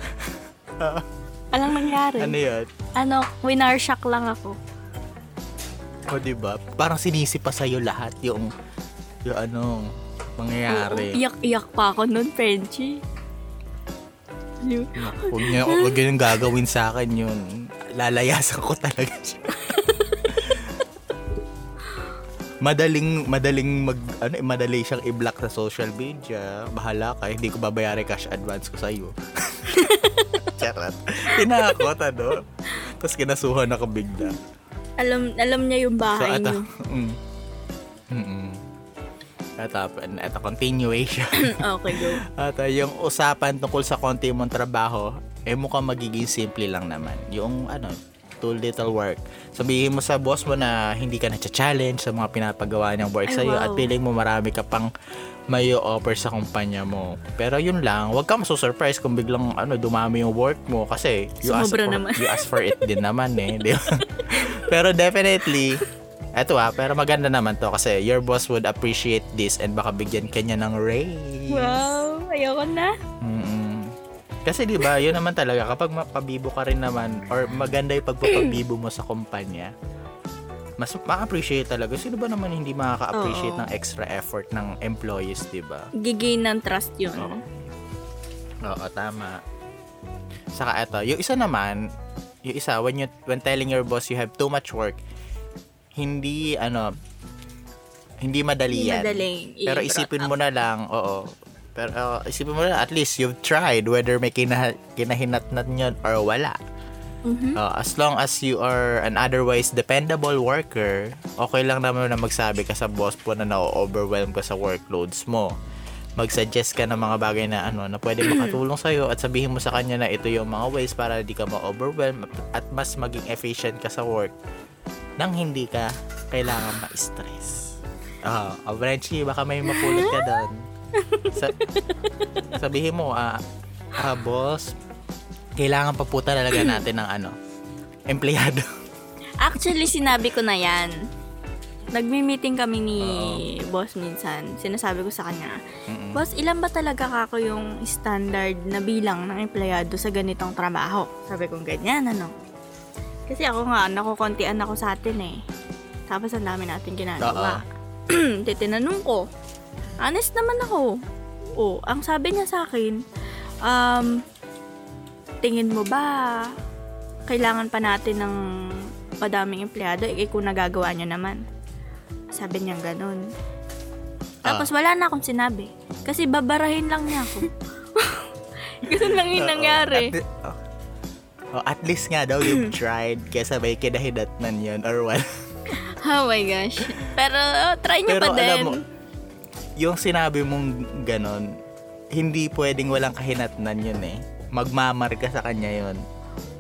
Alang nangyari? Ano yun? Ano, winarshock lang ako. O diba? Parang sinisi pa sa'yo lahat yung yung ano mangyayari. Oo, Iyak-iyak pa ako nun, Frenchie. Yung- Huwag niya, huwag yung gagawin sa akin yun. Lalayasan ko talaga siya. madaling madaling mag ano eh, madali siyang i-block sa social media. Bahala ka, hindi ko babayaran cash advance ko sa iyo. Charot. Tinakot ano. Tapos kinasuhan ako bigla. Alam, alam niya yung So bahay ito. niyo. Mm. Mm-mm. Ito, ito continuation. okay, go. At uh, yung usapan tungkol sa konti mong trabaho, eh mukhang magiging simple lang naman. Yung ano, too little work. Sabihin mo sa boss mo na hindi ka na-challenge sa mga pinapagawa niyang work Ay, sa'yo wow. at feeling mo marami ka pang may offer sa kumpanya mo. Pero yun lang, huwag ka masu-surprise kung biglang ano, dumami yung work mo kasi you ask, Sumobra for, naman. you ask for it din naman eh. Di ba? pero definitely, eto ah, pero maganda naman to kasi your boss would appreciate this and baka bigyan ka niya ng raise. Wow, ayoko na. Mm-mm. Kasi 'di ba, 'yun naman talaga kapag mapabibo ka rin naman or maganda 'yung pagpapabibo mo sa kumpanya. Mas ma-appreciate talaga. Sino ba naman hindi makaka-appreciate Oo. ng extra effort ng employees, 'di ba? Gigain ng trust yun. Oo. Oo, tama. Saka eto, yung isa naman, yung isa when you when telling your boss you have too much work, hindi ano hindi madali Hindi yan. madaling Pero isipin up. mo na lang, oo. Pero uh, isipin mo na at least you've tried whether may kina, kinahinatnat nyo or wala. Mhm. Uh, as long as you are an otherwise dependable worker, okay lang naman na magsabi ka sa boss po na na-overwhelm ka sa workloads mo. Mag-suggest ka ng mga bagay na ano na pwede makatulong sa at sabihin mo sa kanya na ito yung mga ways para di ka ma-overwhelm at mas maging efficient ka sa work nang hindi ka kailangan ma-stress. Ah, uh, Frenchie, baka may mapulot ka doon. Sa- sabihin mo, ah, ah, boss, kailangan pa po talaga natin ng ano, empleyado. Actually, sinabi ko na yan. Nagmi-meeting kami ni boss minsan. Sinasabi ko sa kanya, Mm-mm. Boss, ilan ba talaga kako yung standard na bilang ng empleyado sa ganitong trabaho? Sabi ko, ganyan, ano? Kasi ako nga, nakukontian ako sa atin eh. Tapos ang dami natin ginagawa. Di tinanong ko. Honest naman ako. Oh, ang sabi niya sa akin, um, tingin mo ba kailangan pa natin ng padaming empleyado eh kung nagagawa niyo naman? Sabi niya ganun. Tapos wala na akong sinabi. Kasi babarahin lang niya ako. Ganun lang yung nangyari. At, oh. Oh, at least nga daw you've tried kesa may kinahidatnan yun or what. Oh my gosh. Pero oh, try niyo Pero pa din. alam mo, yung sinabi mong ganon, hindi pwedeng walang kahinatnan yun eh. Magmamar ka sa kanya yun.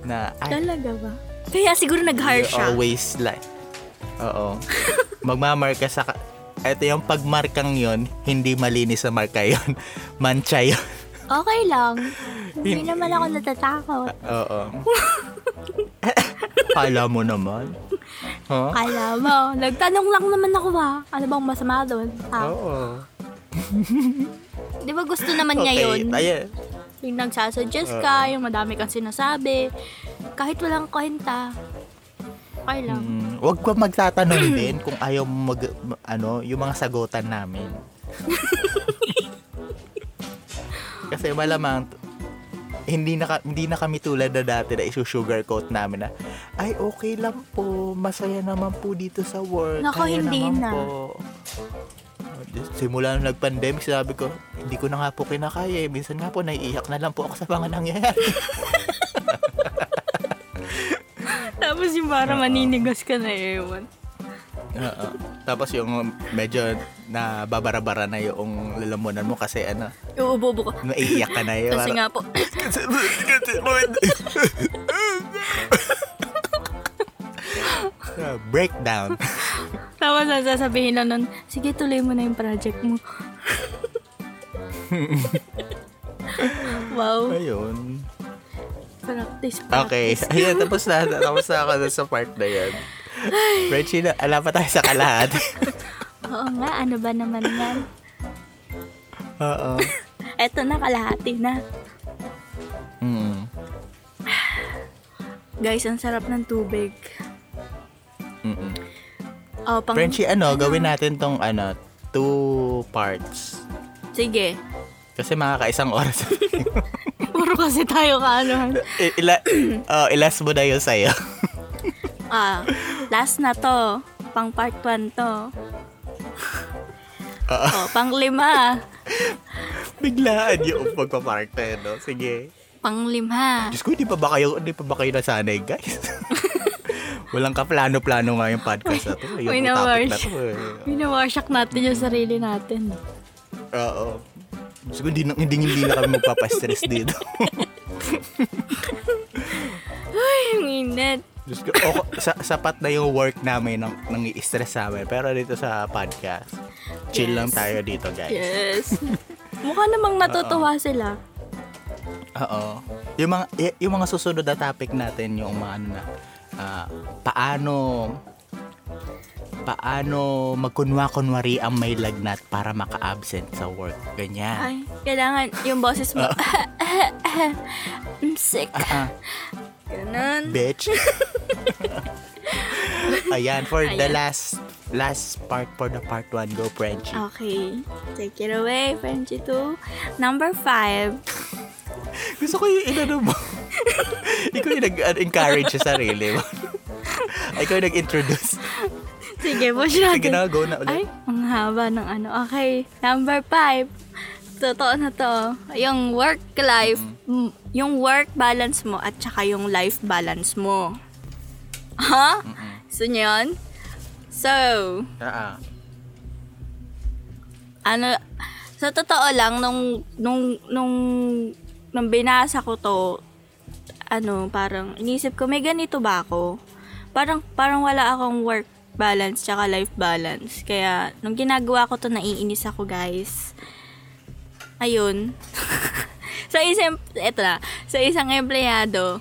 Na, ay, Talaga ba? Kaya siguro nag-hire siya. always like, oo. Magmamar ka sa, ka- eto yung pagmarkang yun, hindi malinis sa marka yun. Mancha yun. Okay lang. Hindi Hin- naman ako natatakot. Oo. Kala mo naman. Ha? Kala mo. Nagtanong lang naman ako ha. Ano bang masama doon? Ha? Oo. Di ba gusto naman niya yun? Ayan. Yung nagsasuggest ka, yung madami kang sinasabi. Kahit walang kwenta. Okay lang. Mm, wag ka magtatanong din kung ayaw mag, ma- ano, yung mga sagutan namin. Kasi malamang hindi na, hindi na kami tulad na dati na isu-sugarcoat namin na ay okay lang po, masaya naman po dito sa work. Nako, kaya hindi naman na. Po. Simula nung nag-pandemic, sabi ko, hindi ko na nga po kinakaya. eh. Minsan nga po, naiiyak na lang po ako sa mga nangyayari. Tapos yung para maninigas ka na ewan. Oo. Tapos yung medyo na babara-bara na yung lalamunan mo kasi ano, Uubobo ka. naiiyak ka na yun. Kasi nga po, breakdown. tapos sasabihin lang nun, sige tuloy mo na yung project mo. wow, Ayun. practice, Okay. practice. Ayan, tapos na. Tapos na ako sa part na yan. Na, ala pa tayo sa kalahati. Oo nga, ano ba naman yan? Oo. Eto na, kalahati na. Mm. Guys, ang sarap ng tubig. Mm-mm. Oh, pang... Frenchie, ano, gawin natin tong ano, two parts. Sige. Kasi makakaisang oras. Puro kasi tayo ka, ano. Ila, oh, ilas mo na yun sa'yo. Ah, last na to. Pang part 1 to. Oo. Oh, pang lima. Biglaan yung pagpaparte, no? Sige. Pang lima. Diyos ko, hindi pa ba kayo, hindi pa ba kayo nasanay, guys? Walang kaplano-plano nga yung podcast na to. Yung Uy, topic na to. Eh. Winawasak natin yung sarili natin. Oo. Diyos ko, hindi, hindi, hindi na kami magpapastress dito. Ay, ang init. Diyos ko, o- sa, sapat na yung work namin nang, nang i-stress namin. Pero dito sa podcast, chill Yes. lang tayo dito, guys. Yes. Mukha namang natutuwa sila. Oo. Yung mga y- yung mga susunod na topic natin yung mga ano na ah, paano paano magkunwa-kunwari ang may lagnat para maka-absent sa work. Ganyan. Ay, kailangan yung boses mo. I'm sick. Ah, Ganun. bitch. Ayan, for the Ayan. last last part for the part 1, go Frenchie. Okay. Take it away, Frenchie 2. Number 5. Gusto ko yung inano mo. Ikaw yung nag-encourage sa sarili mo. Ikaw yung nag-introduce. Sige, push Sige natin. na, go na Ay, ulit. ang haba ng ano. Okay, number five. Totoo na to. Yung work life, m- yung work balance mo at saka yung life balance mo. Ha? So, yun? So, ah. ano, sa totoo lang, nung, nung, nung, nung binasa ko to, ano, parang, inisip ko, may ganito ba ako? Parang, parang wala akong work balance tsaka life balance. Kaya, nung ginagawa ko to, naiinis ako, guys. Ayun. sa isang, eto na, sa isang empleyado,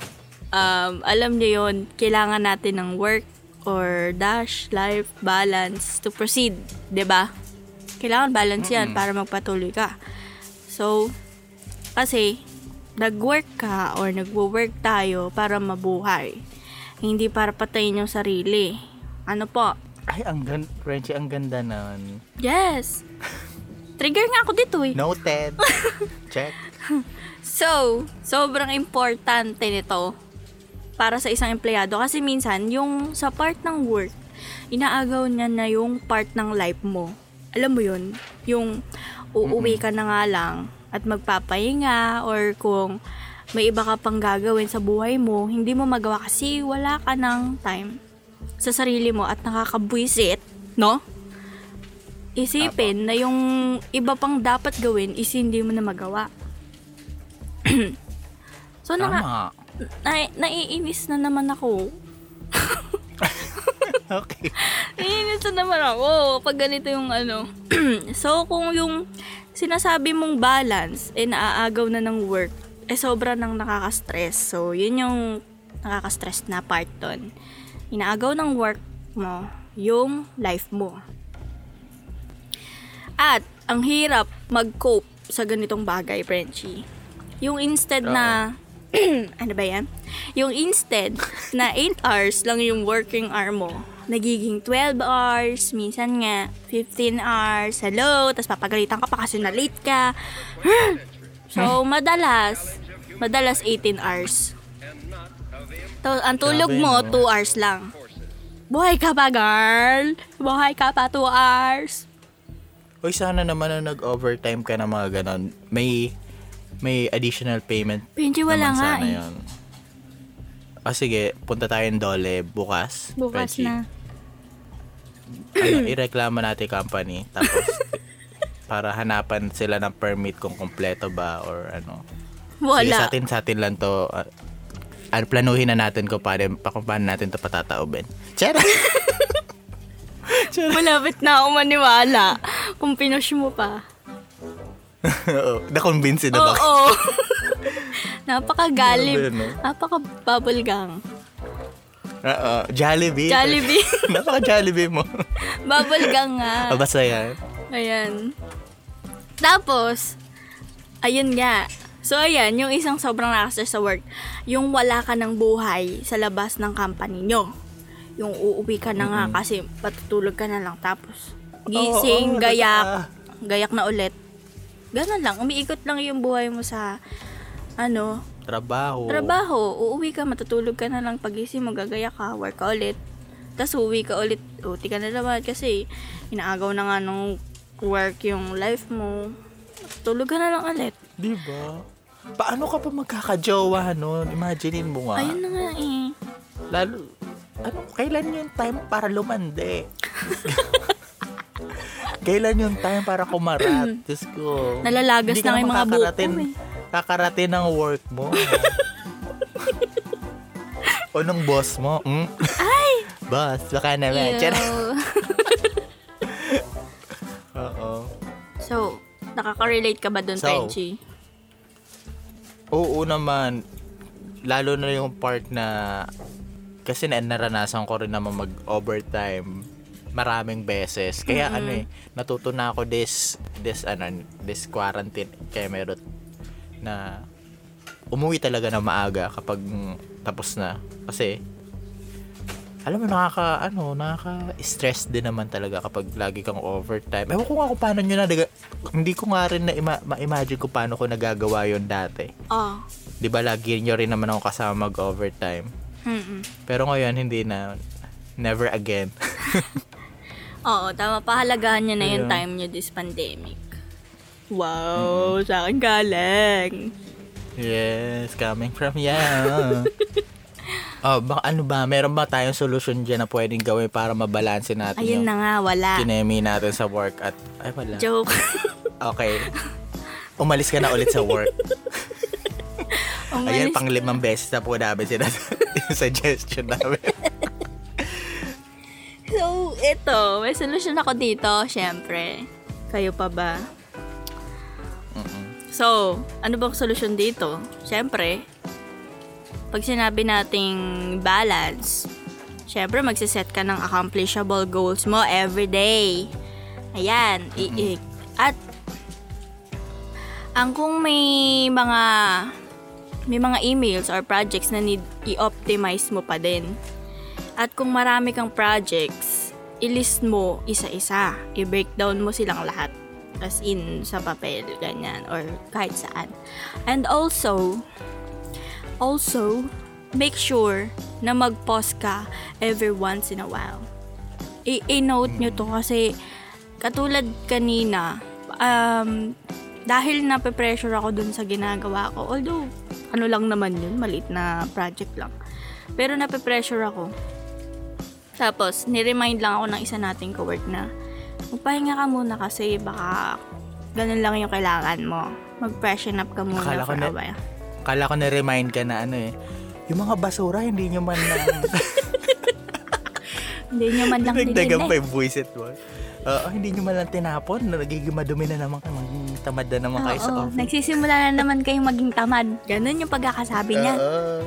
um, alam niyo yon kailangan natin ng work or dash life balance to proceed, ba? Kailangan balance yan para magpatuloy ka. So, kasi, nag-work ka or nagwo-work tayo para mabuhay. Hindi para patayin yung sarili. Ano po? Ay, ang ganda, Frenchie, ang ganda nun. Yes! Trigger nga ako dito eh. Noted. Check. So, sobrang importante nito para sa isang empleyado kasi minsan yung sa part ng work, inaagaw niya na yung part ng life mo. Alam mo yun? Yung uuwi ka na nga lang at magpapahinga or kung may iba ka pang gagawin sa buhay mo, hindi mo magawa kasi wala ka ng time sa sarili mo at nakakabwisit, no? Isipin na yung iba pang dapat gawin is hindi mo na magawa. so, naka, Tama. na, naiinis na naman ako. Okay. Naiinis na naman ako pag ganito yung ano. so, kung yung sinasabi mong balance, eh naaagaw na ng work, eh sobra nang nakaka-stress. So, yun yung nakaka-stress na part doon. Inaagaw ng work mo yung life mo. At ang hirap mag-cope sa ganitong bagay, Frenchie. Yung instead na ano ba yan? Yung instead na 8 hours lang yung working hour mo, nagiging 12 hours, minsan nga 15 hours, hello, tapos papagalitan ka pa kasi na late ka. so, madalas, madalas 18 hours. So, ang tulog mo, no? 2 hours lang. Buhay ka pa, girl! Buhay ka pa, 2 hours. Uy, sana naman na nag-overtime ka na mga ganon. May may additional payment Pinji, wala naman nga sana eh. yun. Ah, sige, punta tayong Dole bukas. Bukas Frenchie. na. Ano, ireklamo natin company. Tapos, para hanapan sila ng permit kung kompleto ba or ano. Sige, sa Wala. atin, sa atin lang to. ah, ano, planuhin na natin kung paano, pa, kung paano natin to patataobin. Chera! Malapit na ako maniwala kung pinush mo pa. Oo, Na-convince na ba? Oo. Napakagalim. Grabe, no? Napaka-bubblegang. Oo, Jollibee. Jollibee. Napaka-Jollibee mo. Bubblegang nga. Basta yan. Ayan. Tapos, ayun nga. So, ayan, yung isang sobrang nakastres sa work, yung wala ka ng buhay sa labas ng company nyo. Yung uuwi ka na nga kasi patutulog ka na lang. Tapos, gising, Oo, oo, gayak, gayak na ulit. Ganon lang. Umiikot lang yung buhay mo sa, ano, Trabaho. trabaho. Uuwi ka, matutulog ka na lang. Pagising mo, gagayak ka, work ka ulit. Tapos uuwi ka ulit, uti ka na naman kasi inaagaw na nga nung work yung life mo. Tulog ka na lang ulit. Di ba? Paano ka pa magkakajowa nun? Imaginein mo nga. Ayun na nga eh. Lalo, ano, kailan yung time para lumande? kailan yung time para kumarat? Diyos ko. Nalalagas na yung mga buhok makakarating- ko eh. Kakarating ng work mo. o nung boss mo. Mm? Ay! boss, baka naman. Oo. so, nakaka-relate ka ba dun, So, Frenchie? Oo naman. Lalo na yung part na kasi na naranasan ko rin naman mag-overtime maraming beses. Kaya ano eh, natuto na ako this this ano this quarantine kaya meron na umuwi talaga na maaga kapag tapos na kasi alam mo nakaka ano nakaka-stress din naman talaga kapag lagi kang overtime. Ewan ko nga kung paano nyo na hindi ko nga rin na ima- ma-imagine kung paano ko nagagawa yon dati. Oh. 'di ba lagi nyo rin naman ako kasama mag-overtime. Mm-mm. Pero ngayon hindi na never again. Oo, tama. Pahalagahan niya na yung Ayun. time niyo this pandemic. Wow, sa akin galing. yes, coming from you. oh, baka ano ba, meron ba tayong solusyon diyan na pwedeng gawin para mabalanse natin Ayun yung na nga, wala. kinemi natin sa work at ay wala. Joke. Okay. Umalis ka na ulit sa work. Ayan, Umalis pang limang beses na po namin yung suggestion namin. So, ito, may solusyon ako dito, syempre. Kayo pa ba? So, ano bang solusyon dito? Syempre, pag sinabi nating balance, syempre magsiset ka ng accomplishable goals mo every day. Ayan. i- i- at, ang kung may mga may mga emails or projects na need i-optimize mo pa din. At kung marami kang projects, i-list mo isa-isa. I-breakdown mo silang lahat. As in, sa papel, ganyan, or kahit saan. And also, also, make sure na mag-pause ka every once in a while. I-note nyo to kasi katulad kanina, um, dahil nape-pressure ako dun sa ginagawa ko, although, ano lang naman yun, maliit na project lang. Pero nape-pressure ako. Tapos, niremind lang ako ng isa nating co-work na, magpahinga ka muna kasi baka ganun lang yung kailangan mo. Mag-freshen up ka muna Akala for na- a while. Kala ko na-remind ka na ano eh, yung mga basura hindi nyo man lang Hindi nyo man lang Nagdagan pa dinili. yung buwisit mo. Oo, hindi nyo man lang tinapon. Nagiging madumi na naman kayo. Maging tamad na naman kayo sa office. nagsisimula na naman kayong maging tamad. Ganun yung pagkakasabi niya. Oo.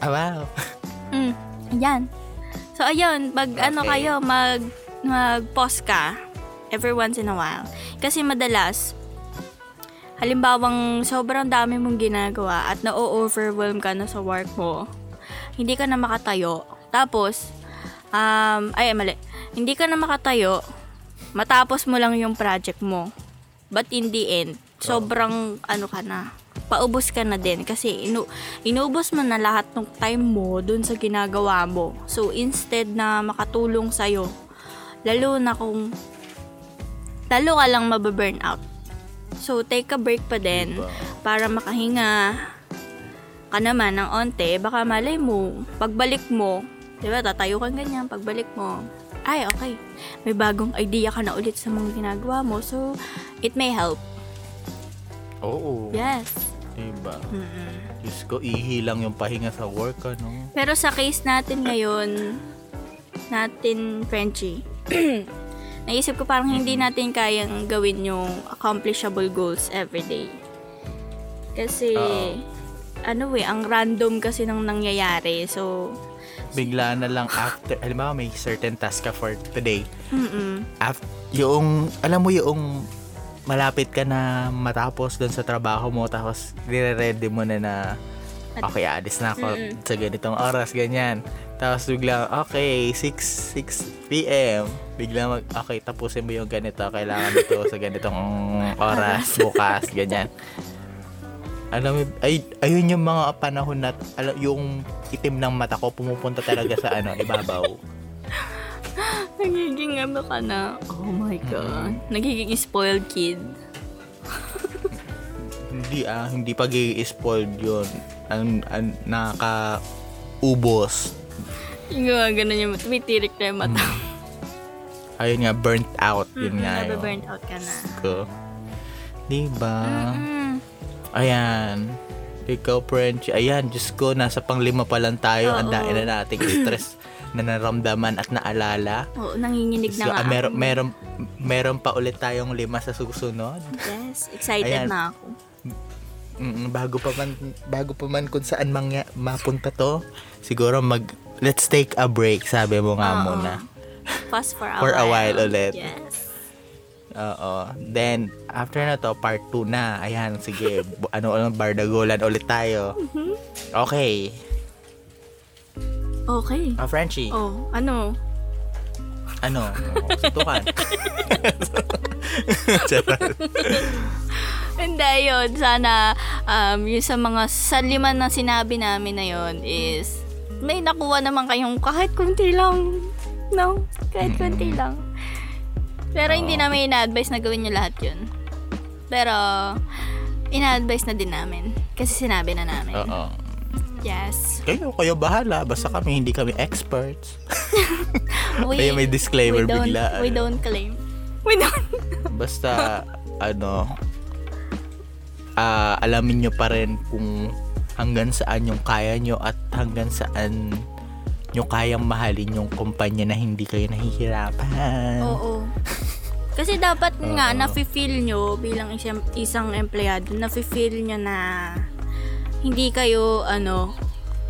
Ah, wow. Mm, yan. So, ayun, pag ano Okay. kayo, mag, mag-pause ka every once in a while. Kasi madalas, halimbawang sobrang dami mong ginagawa at na-overwhelm ka na sa work mo, hindi ka na makatayo. Tapos, um, ay, mali. Hindi ka na makatayo, matapos mo lang yung project mo. But in the end, sobrang ano ka na, paubos ka na din kasi inu inubos mo na lahat ng time mo dun sa ginagawa mo. So instead na makatulong sa'yo, lalo na kung lalo ka lang mababurn out. So take a break pa din Diba? para makahinga ka naman ng onte, baka malay mo, pagbalik mo, di ba, tatayo ka ganyan, pagbalik mo, ay, okay, may bagong idea ka na ulit sa mga ginagawa mo, so, it may help. Oo. Yes. Diba? Mm-mm. Diyos ko, ihilang yung pahinga sa work, ano? Pero sa case natin ngayon, natin, Frenchie, naisip ko parang hindi natin kayang gawin yung accomplishable goals everyday. Kasi, Oo. ano eh, ang random kasi nang nangyayari. So, Bigla na lang after, halimbawa may certain task ka for today. mm Af- yung, alam mo yung malapit ka na matapos doon sa trabaho mo tapos nire-ready mo na na okay, alis na ako Mm-mm. sa ganitong oras, ganyan. Tapos bigla, okay, 6, 6 p.m. Bigla mag, okay, tapusin mo yung ganito. Kailangan ito sa ganitong oras, bukas, ganyan. Alam mo, ay, ayun yung mga panahon na, alam, yung itim ng mata ko pumupunta talaga sa ano, ibabaw. nagiging ano ka na, oh my God, nagiging spoiled kid. Hindi ah, hindi pag spoiled yun. Ang, ang naka-ubos. Yung ganun yung tumitirik na yung mata. Ayun nga, burnt out. Yun Mm-mm, nga yun. nababurn out ka na. Ko. Diba? Mm-mm. Ayan. Ikaw, French. Ayan, Diyos ko, nasa panglima pa lang tayo. Ang dahil na nating stress na naramdaman at naalala. Oo, nanginginig So, na nga ah, meron, meron, meron pa ulit tayong lima sa susunod. Yes, excited Ayan. na ako. Mm, bago pa man bago pa man kung saan mangya, mapunta to, siguro mag let's take a break, sabi mo nga Oo. muna. Pause for a For a while. while ulit. Yes. Oo. Then after na to, part 2 na. Ayan, sige. Ano ano bardagulan ulit tayo. Mm-hmm. Okay. Okay. Ah, Frenchie. Oh, ano? Ano? Tukan. Charot. Hindi, yun. Sana, um, yung sa mga, sa lima na sinabi namin na yun is, may nakuha naman kayong kahit kunti lang. No? Kahit kunti lang. Pero hindi Oo. namin ina-advise na gawin nyo lahat yun. Pero, ina-advise na din namin. Kasi sinabi na namin. Oo. Yes. Kayo, kayo bahala. Basta kami, hindi kami experts. We, Kaya may disclaimer we don't, bigla. We don't claim. We don't. Basta, ano, ah alamin nyo pa rin kung hanggang saan yung kaya nyo at hanggang saan nyo kayang mahalin yung kumpanya na hindi kayo nahihirapan. Oo. Kasi dapat nga, Oo. nafe-feel nyo bilang isang, isang empleyado, nafe-feel nyo na hindi kayo, ano,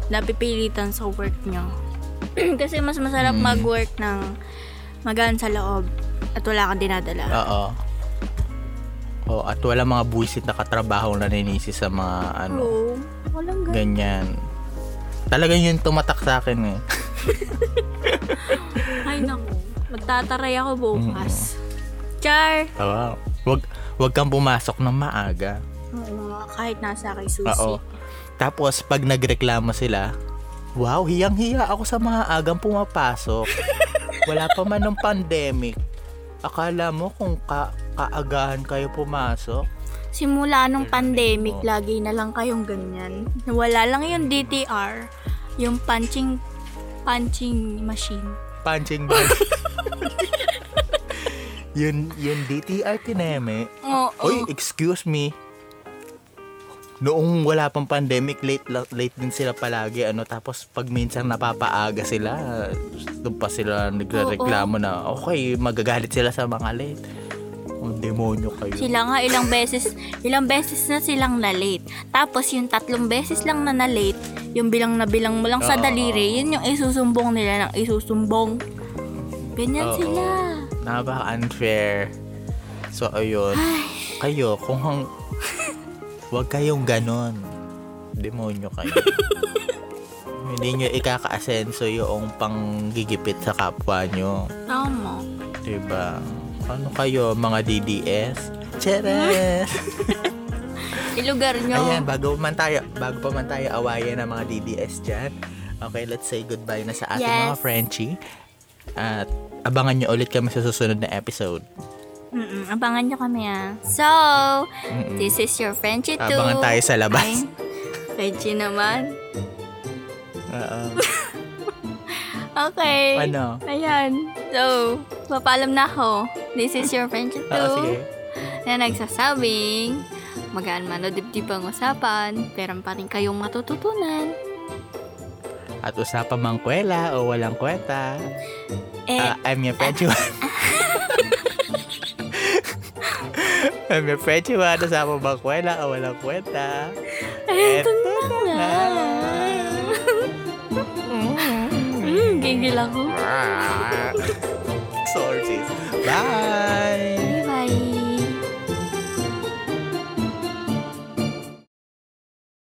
napipilitan sa work nyo. Kasi mas masarap Mm. mag-work ng magaan sa loob at wala kang dinadala. Oo. Oh, at wala mga buwisit na katrabaho na naninisi sa mga ano, Oo. Walang ganun. ganyan. Talagang yun tumatak sa akin eh. Ay, naku. Magtataray ako bukas. Char! Oh, wow. Wag, wag kang pumasok ng maaga. Oo, kahit nasa kay Susi. Oo. Tapos, pag nagreklamo sila, wow, hiyang-hiya ako sa mga agang pumapasok. Wala pa man ng pandemic. Akala mo kung ka kaagahan kayo pumasok? Simula nung pandemic, lagi na lang kayong ganyan. Wala lang yung DTR, yung punching punching machine. Punching bag. yun, yun DTR kineme. Oo. Oy, excuse me. Noong wala pang pandemic, late la- late din sila palagi ano tapos pag minsan napapaaga sila, doon pa sila nagrereklamo na okay, magagalit sila sa mga late. Ang demonyo kayo. Sila nga ilang beses, ilang beses na silang na-late. Tapos yung tatlong beses lang na na-late, yung bilang na bilang mo lang sa daliri, yun yung isusumbong nila ng isusumbong. Ganyan Oo. sila. Napaka-unfair. So, ayun. Kayo, kung hang... Huwag kayong ganon. Demonyo kayo. Hindi nyo ikaka-asenso yung panggigipit sa kapwa nyo. Tama. Diba? Ano kayo, mga DDS? Cheres! Ilugar nyo. Ayan, bago man tayo, bago pa man tayo awayan ng mga DDS dyan. Okay, let's say goodbye na sa ating Yes. mga Frenchie. At abangan nyo ulit kami sa susunod na episode. Mm-mm, abangan nyo kami ah. So, Mm-mm. this is your Frenchie 2. Abangan tayo sa labas. Ay, Frenchie naman. Oo. okay. Ano? Ayan. So, papalam na ako. This is your Frenchie 2. Oo, sige. Na nagsasabing, magaan man o dibdib ang usapan, meron pa rin kayong matututunan. At usapang mangkwela o walang kweta. Eh, uh, I'm your Frenchie 1. Ah, ah. May prechuan, nasama ba kwela o walang kwenta? Ay, ito na nga. Mm, gigil ako. Ah. Sorry, sis. Bye! Bye-bye.